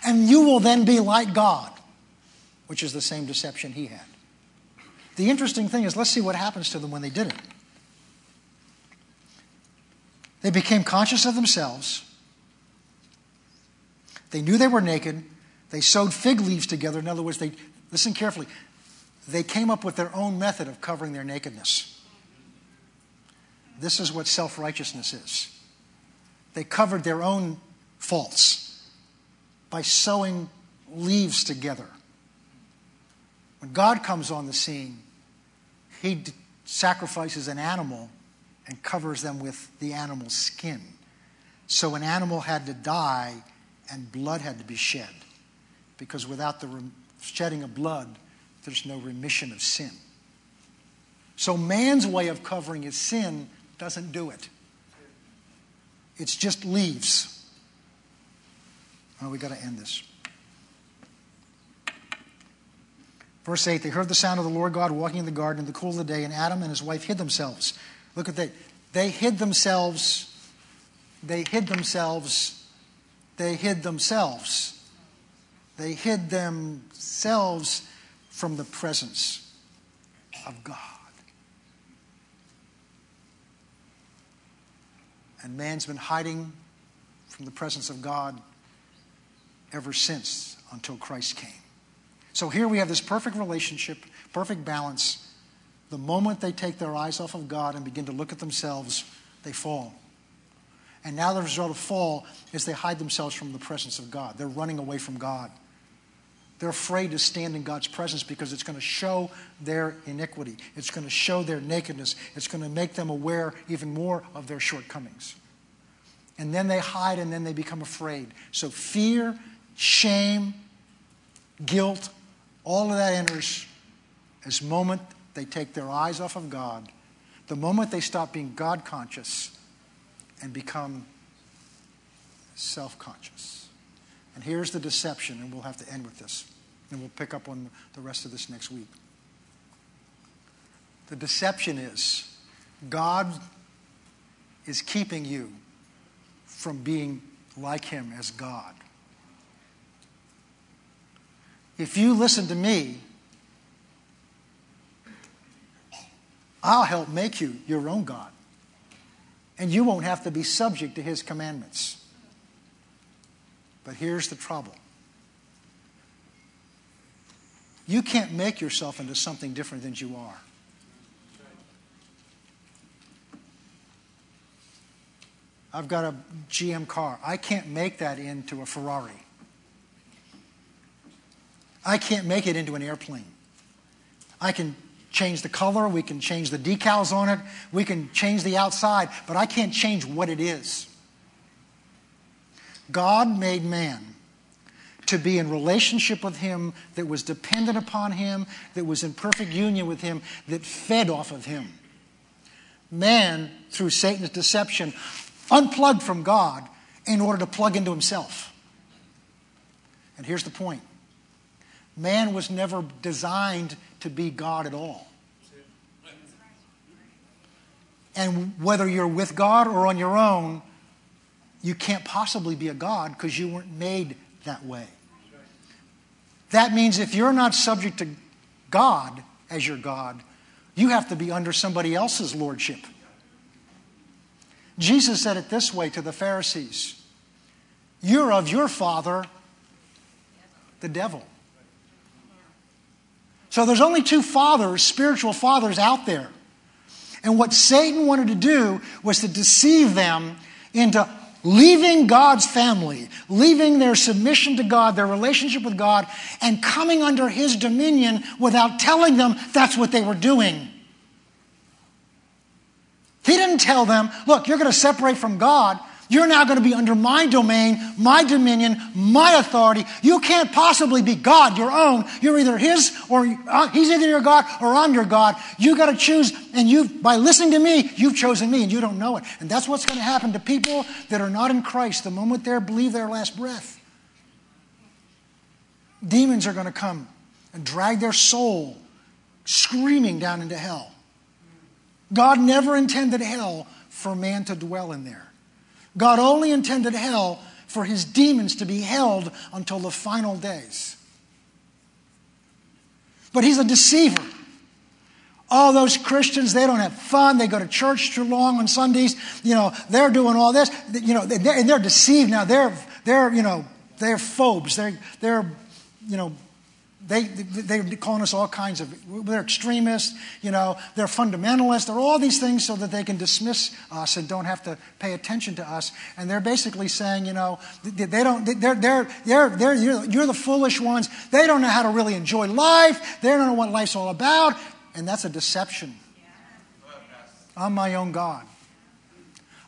[SPEAKER 1] And you will then be like God, which is the same deception he had. The interesting thing is, let's see what happens to them when they did it. They became conscious of themselves. They knew they were naked. They sewed fig leaves together. In other words, they, listen carefully, they came up with their own method of covering their nakedness. This is what self righteousness is. They covered their own faults by sewing leaves together. When God comes on the scene, he sacrifices an animal and covers them with the animal's skin. So an animal had to die and blood had to be shed. Because without the shedding of blood, there's no remission of sin. So man's way of covering his sin doesn't do it. It's just leaves. Oh, we got to end this. Verse 8 They heard the sound of the Lord God walking in the garden in the cool of the day, and Adam and his wife hid themselves. Look at that. They hid themselves. They hid themselves. They hid themselves. They hid themselves from the presence of God. And man's been hiding from the presence of God ever since until Christ came. So here we have this perfect relationship, perfect balance. The moment they take their eyes off of God and begin to look at themselves, they fall. And now the result of fall is they hide themselves from the presence of God. They're running away from God. They're afraid to stand in God's presence because it's going to show their iniquity. It's going to show their nakedness. It's going to make them aware even more of their shortcomings. And then they hide and then they become afraid. So fear, shame, guilt, all of that enters as moment they take their eyes off of God, the moment they stop being God conscious and become self conscious. And here's the deception, and we'll have to end with this, and we'll pick up on the rest of this next week. The deception is God is keeping you from being like Him as God. If you listen to me, I'll help make you your own God. And you won't have to be subject to his commandments. But here's the trouble you can't make yourself into something different than you are. I've got a GM car. I can't make that into a Ferrari. I can't make it into an airplane. I can change the color, we can change the decals on it, we can change the outside, but I can't change what it is. God made man to be in relationship with him that was dependent upon him, that was in perfect union with him, that fed off of him. Man, through Satan's deception, unplugged from God in order to plug into himself. And here's the point man was never designed to be God at all. And whether you're with God or on your own, you can't possibly be a God because you weren't made that way. That means if you're not subject to God as your God, you have to be under somebody else's lordship. Jesus said it this way to the Pharisees You're of your father, the devil. So there's only two fathers, spiritual fathers out there. And what Satan wanted to do was to deceive them into leaving God's family, leaving their submission to God, their relationship with God, and coming under his dominion without telling them that's what they were doing. He didn't tell them, look, you're going to separate from God you're now going to be under my domain, my dominion, my authority. You can't possibly be God, your own. You're either His or uh, He's either your God or I'm your God. You got to choose, and you, by listening to me, you've chosen me, and you don't know it. And that's what's going to happen to people that are not in Christ the moment they believe their last breath. Demons are going to come and drag their soul screaming down into hell. God never intended hell for man to dwell in there. God only intended hell for his demons to be held until the final days. But he's a deceiver. All those Christians, they don't have fun. They go to church too long on Sundays. You know, they're doing all this. You know, they're, and they're deceived now. They're, they're, you know, they're phobes. They're, they're, you know, they, they're calling us all kinds of, they're extremists, you know, they're fundamentalists, they're all these things so that they can dismiss us and don't have to pay attention to us. And they're basically saying, you know, they don't, they're, they're, they're, they're you're, you're the foolish ones. They don't know how to really enjoy life. They don't know what life's all about. And that's a deception. I'm my own God.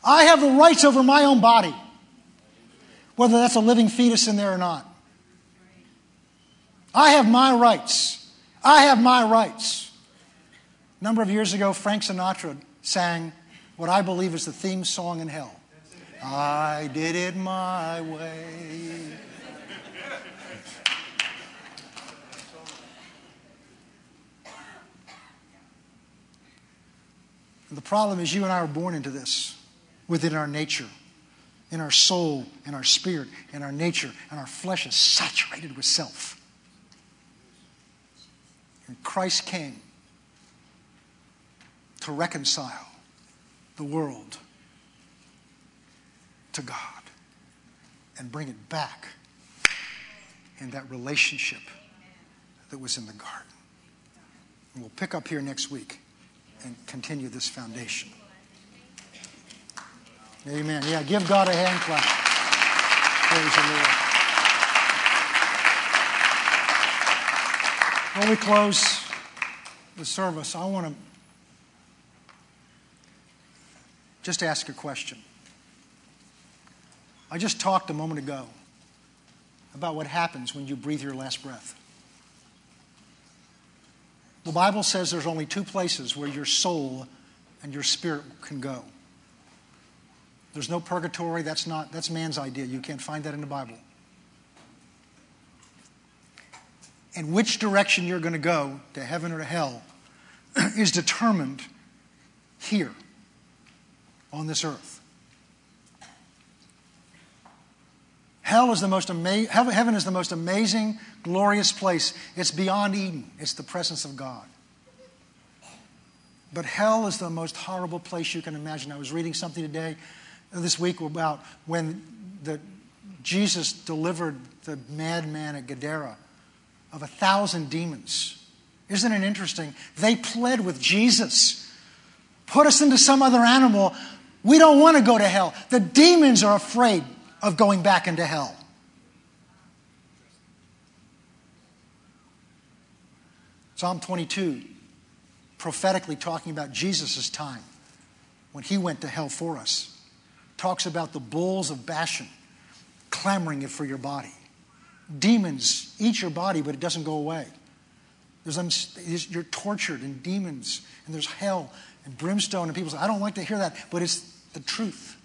[SPEAKER 1] I have the rights over my own body, whether that's a living fetus in there or not. I have my rights. I have my rights. A number of years ago, Frank Sinatra sang what I believe is the theme song in hell. I did it my way. the problem is, you and I are born into this within our nature, in our soul, in our spirit, in our nature, and our flesh is saturated with self. And Christ came to reconcile the world to God. and bring it back in that relationship that was in the garden. And we'll pick up here next week and continue this foundation. Amen. Yeah, give God a hand clap. Praise the Lord. When we close the service, I want to just ask a question. I just talked a moment ago about what happens when you breathe your last breath. The Bible says there's only two places where your soul and your spirit can go. There's no purgatory, that's not that's man's idea. You can't find that in the Bible. And which direction you're going to go, to heaven or to hell, is determined here on this earth. Hell is the most ama- heaven is the most amazing, glorious place. It's beyond Eden. It's the presence of God. But hell is the most horrible place you can imagine. I was reading something today, uh, this week, about when the, Jesus delivered the madman at Gadara of a thousand demons. Isn't it interesting? They pled with Jesus. Put us into some other animal. We don't want to go to hell. The demons are afraid of going back into hell. Psalm 22, prophetically talking about Jesus' time when he went to hell for us, talks about the bulls of Bashan clamoring it for your body. Demons eat your body, but it doesn't go away. There's, you're tortured and demons, and there's hell and brimstone, and people say, I don't like to hear that, but it's the truth.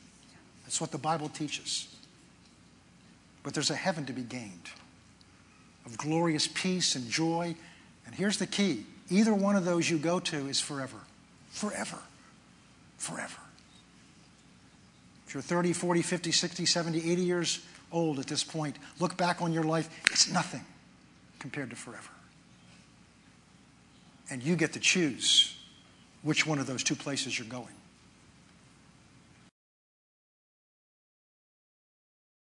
[SPEAKER 1] That's what the Bible teaches. But there's a heaven to be gained of glorious peace and joy. And here's the key either one of those you go to is forever. Forever. Forever. If you're 30, 40, 50, 60, 70, 80 years old at this point, look back on your life, it's nothing compared to forever. And you get to choose which one of those two places you're going.